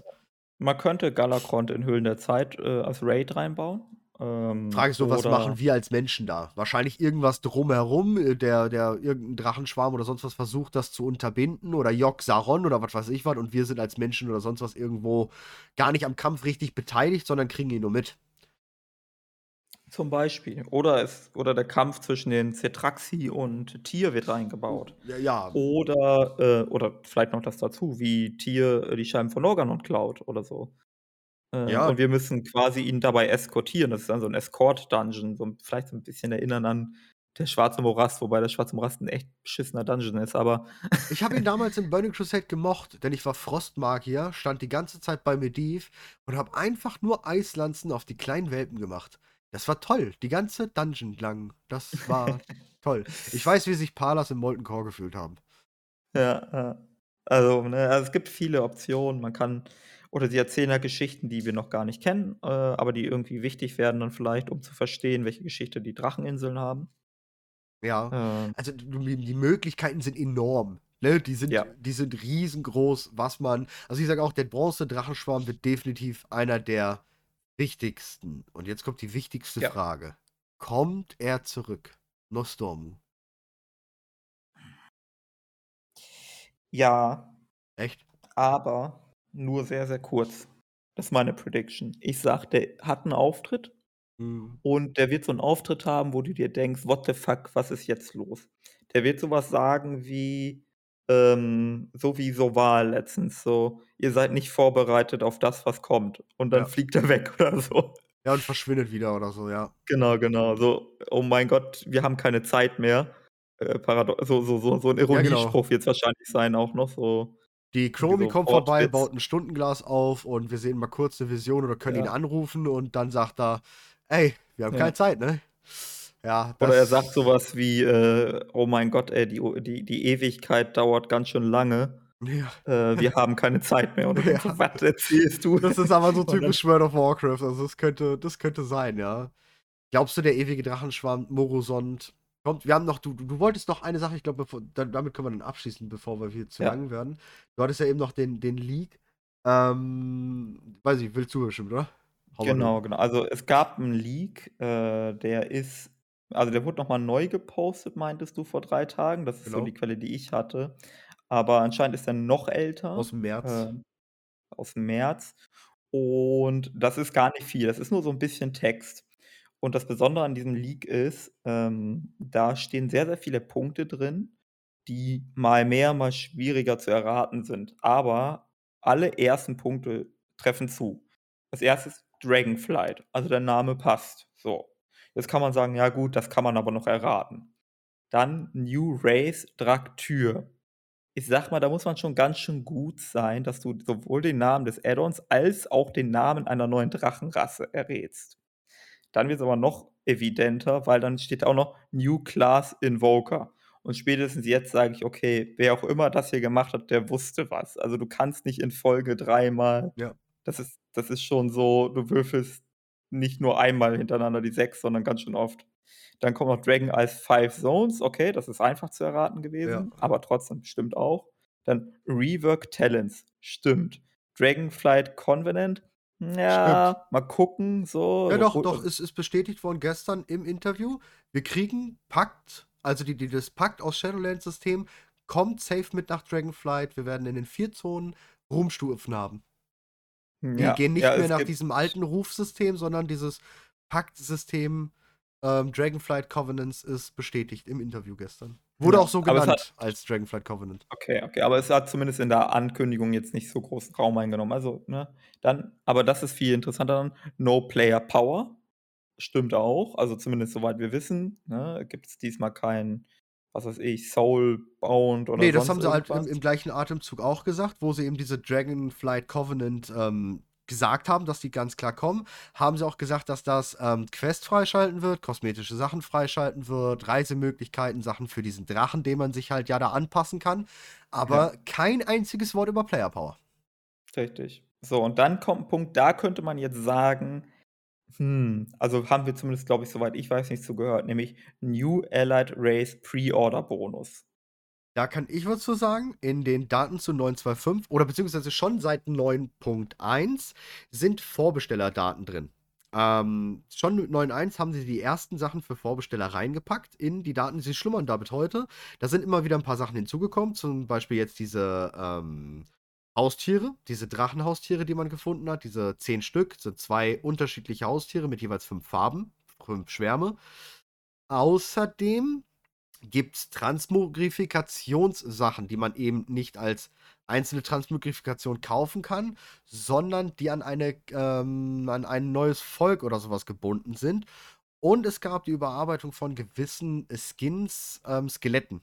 Man könnte Galakrond in Höhlen der Zeit, äh, als Raid reinbauen, Frage ähm, ist nur, was machen wir als Menschen da? Wahrscheinlich irgendwas drumherum, äh, der der irgend 'n Drachenschwarm oder sonst was versucht, das zu unterbinden oder Yogg-Saron oder was weiß ich was und wir sind als Menschen oder sonst was irgendwo gar nicht am Kampf richtig beteiligt, sondern kriegen ihn nur mit. Zum Beispiel. Oder es oder der Kampf zwischen den Cetraxi und Tyr wird reingebaut. ja, ja. Oder, äh oder vielleicht noch das dazu, wie Tyr, äh, die Scheiben von Organon klaut oder so. Ähm, Ja. und wir müssen quasi ihn dabei eskortieren. Das ist dann so 'n Escort-Dungeon, so vielleicht so 'n bisschen erinnern an der Schwarze Morast, wobei der Schwarze Morast 'n echt beschissener Dungeon ist, aber [LAUGHS] Ich habe ihn damals in Burning Crusade gemocht, denn ich war Frostmagier, stand die ganze Zeit bei Medivh und habe einfach nur Eislanzen auf die kleinen Welpen gemacht. Das war toll, die ganze Dungeon lang. Das war [LAUGHS] toll. Ich weiß, wie sich Palas im Molten Core gefühlt haben. Ja. Also, ne, also, es gibt viele Optionen. Man kann oder sie erzählen ja Geschichten, die wir noch gar nicht kennen, äh, aber die irgendwie wichtig werden dann vielleicht, um zu verstehen, welche Geschichte die Dracheninseln haben. Ja, Ähm. also, die Möglichkeiten sind enorm, ne? Die sind Ja. die sind riesengroß, was man also, ich sage auch, der Bronze-Drachenschwarm wird definitiv einer der wichtigsten. Und jetzt kommt die wichtigste Ja. Frage: Kommt er zurück? Nostormu. Ja. Echt? Aber nur sehr, sehr kurz. Das ist meine Prediction. Ich sage, der hat 'n Auftritt Mhm. und der wird so 'n Auftritt haben, wo du dir denkst: „What the fuck, was ist jetzt los?“ Der wird so was sagen wie, ähm so wie Soval letztens so: „Ihr seid nicht vorbereitet auf das, was kommt.“ Und dann Ja. fliegt er weg [LAUGHS] oder so. Ja, und verschwindet wieder oder so, ja. Genau, genau. So: „Oh mein Gott, wir haben keine Zeit mehr.“ Äh, so so so so 'n Ja, genau. Ironiespruch wird's wahrscheinlich sein auch noch so Die Chromie so kommt vorbei, baut 'n Stundenglas auf und wir sehen mal kurz 'ne Vision oder können ihn Ja. anrufen und dann sagt er: „Ey, wir haben keine Zeit, ne?“ Ja, Oder er sagt so was wie, äh: „Oh mein Gott, ey, die die die Ewigkeit dauert ganz schön lange. Ja. Äh, wir haben keine Zeit mehr.“ Und [LAUGHS] so: Ja. „Was erzählst du?“ Das ist aber so typisch World of Warcraft, also, das könnte das könnte sein, ja. Glaubst du, der ewige Drachenschwarm Morosond kommt? Wir haben noch du du wolltest noch eine Sache, ich glaube, damit können wir dann abschließen, bevor wir hier zu Ja. lang werden. Du hattest ja eben noch den den Leak. Ähm, weiß ich, willst du bestimmt, oder? Hau Genau, genau. Also, es gab 'n Leak, äh, der ist also, der wurde noch mal neu gepostet, meintest du, vor 3 Tagen. Das ist so die Genau. Quelle, die ich hatte. Aber anscheinend ist er noch älter, Aus'm März. ähm, aus'm März. Und das ist gar nicht viel. Das ist nur so 'n bisschen Text. Und das Besondere an diesem Leak ist, ähm, da stehen sehr, sehr viele Punkte drin, die mal mehr, mal schwieriger zu erraten sind. Aber alle ersten Punkte treffen zu. Als Erstes Dragonflight, also der Name passt. So. Jetzt kann man sagen, ja gut, das kann man aber noch erraten. Dann New Race Draktyr. Ich sage mal, da muss man schon ganz schön gut sein, dass du sowohl den Namen des Add-ons als auch den Namen einer neuen Drachenrasse errätst. Dann wird's aber noch evidenter, weil dann steht auch noch New Class Invoker. Und spätestens jetzt sage ich: „Okay, wer auch immer das hier gemacht hat, der wusste was.“ Also, du kannst nicht in Folge dreimal Ja. das ist das ist schon so, du würfelst nicht nur einmal hintereinander die 6, sondern ganz schön oft. Dann kommt noch Dragon Eyes Five Zones. Okay, das ist einfach zu erraten Ja. gewesen, aber trotzdem stimmt auch. Dann Rework Talents, stimmt. Dragonflight Covenant, Stimmt. ja, mal gucken, so. Ja, doch, doch, es ist bestätigt worden gestern im Interview. Wir kriegen Pakt, also die, die, das Pakt aus Shadowlands-System kommt safe mit nach Dragonflight. Wir werden in den vier Zonen Ruhmstufen haben. Die ja, gehen nicht ja, mehr es nach gibt diesem alten Rufsystem, sondern dieses Pakt-System ähm, Dragonflight Covenants ist bestätigt im Interview gestern. Wurde Ja, auch so es genannt hat als Dragonflight Covenant. Okay, okay, aber es hat zumindest in der Ankündigung jetzt nicht so großen Raum eingenommen. Also, ne, dann aber das ist viel interessanter dann. No Player Power, stimmt auch. Also, zumindest soweit wir wissen, ne, gibt's diesmal kein, was weiß ich, Soulbound oder Ne, das haben sie halt im, im gleichen Atemzug auch gesagt, wo sie eben diese Dragonflight Covenant ähm, gesagt haben, dass die ganz klar kommen. Haben sie auch gesagt, dass das ähm, Quest freischalten wird, kosmetische Sachen freischalten wird, Reisemöglichkeiten, Sachen für diesen Drachen, den man sich halt ja da anpassen kann. Aber Ja. kein einziges Wort über Player Power. Richtig. So, und dann kommt 'n Punkt, da könnte man jetzt sagen, hm, also haben wir zumindest, glaube ich, soweit ich weiß, nicht zu gehört, nämlich New Allied Race Pre-Order Bonus. Da kann ich was zu sagen. In den Daten zu 9.2.5 oder beziehungsweise schon seit 9.1 sind Vorbestellerdaten drin. Ähm, schon mit 9.1 haben sie die ersten Sachen für Vorbesteller reingepackt in die Daten. Sie schlummern damit heute. Da sind immer wieder ein paar Sachen hinzugekommen. Zum Beispiel jetzt diese ähm, Haustiere, diese Drachenhaustiere, die man gefunden hat. Diese zehn Stück sind zwei unterschiedliche Haustiere mit jeweils fünf Farben, fünf Schwärme. Außerdem gibt es Transmogrifikationssachen, die man eben nicht als einzelne Transmogrifikation kaufen kann, sondern die an, eine, ähm, an ein neues Volk oder sowas gebunden sind. Und es gab die Überarbeitung von gewissen Skins, ähm, Skeletten.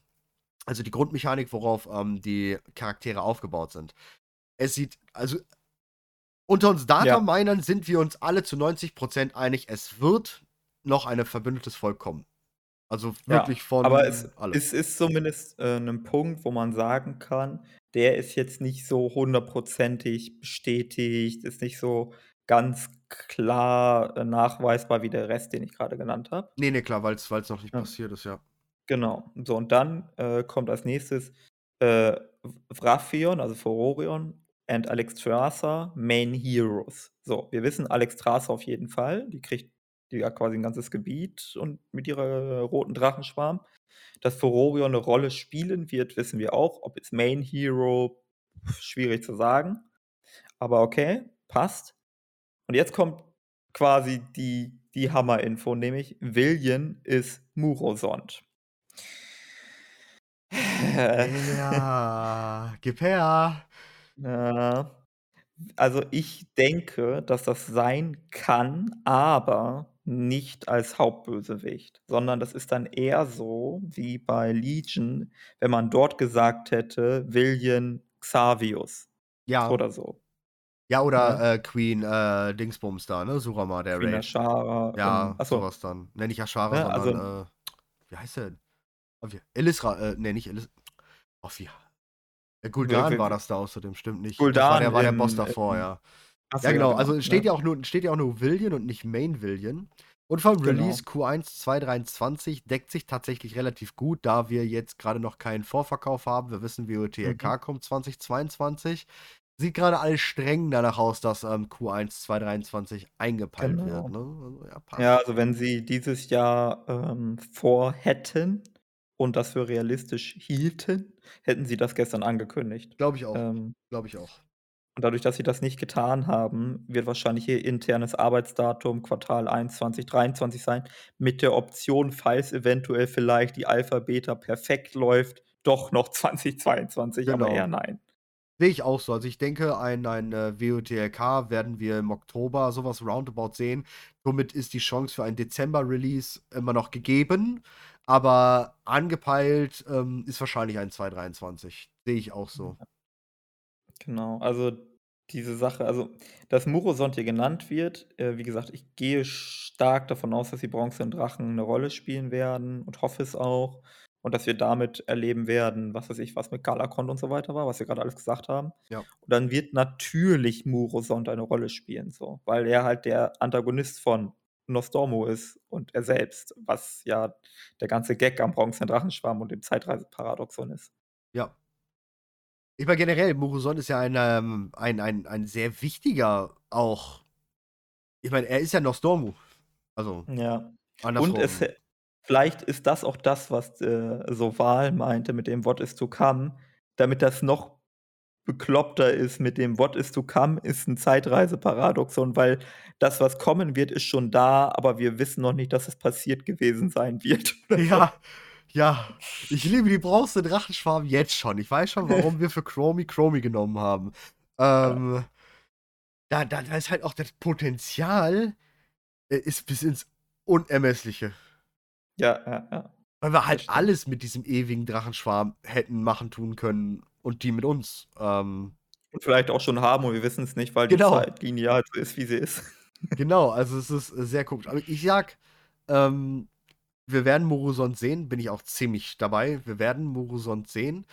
Also die Grundmechanik, worauf ähm, die Charaktere aufgebaut sind. Es sieht, also unter uns Ja. Data-Minern sind wir uns alle zu 90% einig, es wird noch ein verbündetes Volk kommen. Also Ja, wirklich von aber es alle. es ist zumindest, äh, 'nen Punkt, wo man sagen kann, der ist jetzt nicht so hundertprozentig bestätigt, ist nicht so ganz klar, äh, nachweisbar wie der Rest, den ich grade genannt habe. Ne, ne, klar, weil's weil's noch nicht Ja. passiert ist, ja. Genau. So, und dann, äh, kommt als Nächstes, äh, W Wrathion, also Furorion and Alexstrasza Main Heroes. So, wir wissen Alexstrasza auf jeden Fall. Die kriegt die hat quasi 'n ganzes Gebiet und mit ihrer roten Drachenschwarm. Dass Furorion 'ne Rolle spielen wird, wissen wir auch. Ob jetzt Main Hero, schwierig zu sagen. Aber okay, passt. Und jetzt kommt quasi die die Hammerinfo, nämlich Villian ist Murosond. Ja, gib her. Ja. Also, ich denke, dass das sein kann, aber nicht als Hauptbösewicht, sondern das ist dann eher so wie bei Legion, wenn man dort gesagt hätte, Villian Xavius Ja. oder so. Ja, Ne? oder, äh, Queen, äh, Dingsbums da, ne? Surama, der Queen Raid. Ashara, Ja, ach so so. was dann. Ne, nicht Ashara, Ne, also sondern, äh, wie heißt der denn? Oh, wie Elisra, äh, ne, nicht Elis oh, wie äh, W Gul'dan war das da außerdem, stimmt nicht. Das war Gul'dan der war der Boss im davor, ja. ach so, Ja, ja, genau. genau, Also, es steht ja auch nur steht ja auch nur Villian und nicht Main Villian. Und vom Genau. Release Q1 2023 deckt sich tatsächlich relativ gut, da wir jetzt grade noch keinen Vorverkauf haben. Wir wissen, WOTLK Mhm. kommt 2022. Sieht grade alles streng danach aus, dass, ähm, Q1 2023 eingepeilt wird, Genau. ne? Also, ja. Ja, also, wenn sie dieses Jahr, ähm, vorhätten und das für realistisch hielten, hätten sie das gestern angekündigt. Glaube ich auch. Ähm Glaube ich auch. Und dadurch, dass sie das nicht getan haben, wird wahrscheinlich ihr internes Arbeitsdatum Quartal 1 2023 sein, mit der Option, falls eventuell vielleicht die Alpha Beta perfekt läuft, doch noch [LAUGHS] 2022, aber Genau. eher nein. Sehe ich auch so. Also, ich denke, ein ein, äh, WOTLK werden wir im Oktober so was roundabout sehen. Somit ist die Chance für ein Dezember-Release immer noch gegeben, aber angepeilt, ähm, ist wahrscheinlich ein 2023. Sehe ich auch so. Genau, also diese Sache also, dass Murosond hier genannt wird, äh, wie gesagt, ich gehe stark davon aus, dass die Bronzenen Drachen 'ne Rolle spielen werden und hoffe es auch und dass wir damit erleben werden, was weiß ich, was mit Galakrond und so weiter war, was wir grade alles gesagt haben. Ja. Und dann wird natürlich Murosond eine Rolle spielen so, weil er halt der Antagonist von Nostormo ist und er selbst, was ja der ganze Gag am Bronzenen Drachenschwarm und dem Zeitreiseparadoxon ist. Ja. Ich meine generell, Murosond ist ja ein, ähm ein ein ein sehr wichtiger auch ich meine, er ist ja Nostormo. Also, Ja. Und andersrum. es hä vielleicht ist das auch das, was, äh, so Wahl meinte mit dem „What is to come“, damit das noch bekloppter ist mit dem „What is to come“ ist 'n Zeitreiseparadoxon, weil das, was kommen wird, ist schon da, aber wir wissen noch nicht, dass es passiert gewesen sein wird. [LAUGHS] Ja, ja. Ich liebe die Bronzenen Drachenschwarm jetzt schon. Ich weiß schon, warum wir für Chromie Chromie genommen haben. Ja. Ähm da da da ist halt auch das Potenzial, äh, ist bis ins Unermessliche. Ja, ja, ja. Weil wir halt alles mit diesem ewigen Drachenschwarm hätten machen, tun können und die mit uns. Ähm Und vielleicht auch schon haben und wir wissen's nicht, weil die Genau. Zeitlinie halt so ist, wie sie ist. Genau, also es ist, äh, sehr komisch. Aber ich sage, ähm, wir werden Murosond sehen, bin ich auch ziemlich dabei. Wir werden Murosond sehen.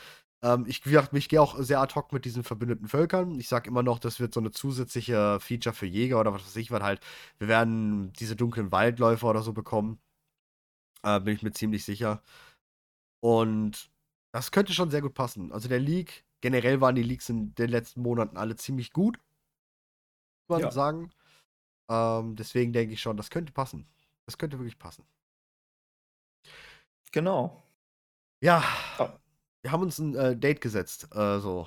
Ähm, ich wie gesagt, ich gehe auch sehr ad hoc mit diesen verbündeten Völkern. Ich sage immer noch, das wird so 'ne zusätzliche Feature für Jäger oder was weiß ich was halt. Wir werden diese dunklen Waldläufer oder so bekommen. Äh, bin ich mir ziemlich sicher. Und das könnte schon sehr gut passen. Also, der Leak generell waren die Leaks in den letzten Monaten alle ziemlich gut. Muss man Ja. sagen. Ähm, deswegen denke ich schon, das könnte passen. Das könnte wirklich passen. Genau. Ja. Ja. Wir haben uns 'n, äh, Date gesetzt, äh, so.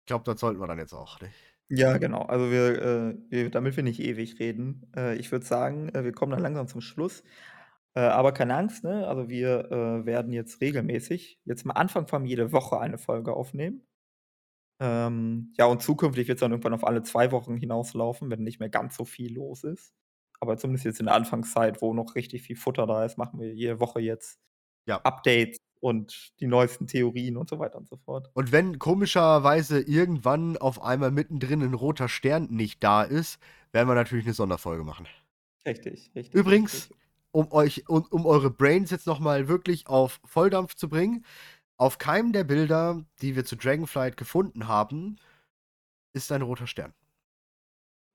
Ich glaube, das sollten wir dann jetzt auch, ne? Ja, genau. Also, wir, äh wir damit wir nicht ewig reden, äh, ich würde sagen, äh, wir kommen dann langsam zum Schluss. Äh, aber keine Angst, ne? Also, wir, äh, werden jetzt regelmäßig jetzt am Anfang allem jede Woche eine Folge aufnehmen. Ähm, ja, und zukünftig wird's dann irgendwann auf alle 2 Wochen hinauslaufen, wenn nicht mehr ganz so viel los ist. Aber zumindest jetzt in der Anfangszeit, wo noch richtig viel Futter da ist, machen wir jede Woche jetzt Ja. Updates und die neuesten Theorien und so weiter und so fort. Und wenn komischerweise irgendwann auf einmal mittendrin 'n roter Stern nicht da ist, werden wir natürlich 'ne Sonderfolge machen. Richtig, richtig, Übrigens, richtig. Um euch um um eure Brains jetzt noch mal wirklich auf Volldampf zu bringen, auf keinem der Bilder, die wir zu Dragonflight gefunden haben, ist ein roter Stern.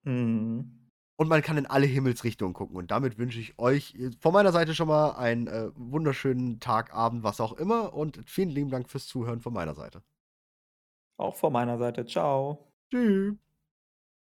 Mhm. Und man kann in alle Himmelsrichtungen gucken. Und damit wünsche ich euch, äh, von meiner Seite schon mal einen, äh, wunderschönen Tag, Abend, was auch immer und vielen lieben Dank fürs Zuhören von meiner Seite. Auch von meiner Seite. Tschau. Tschü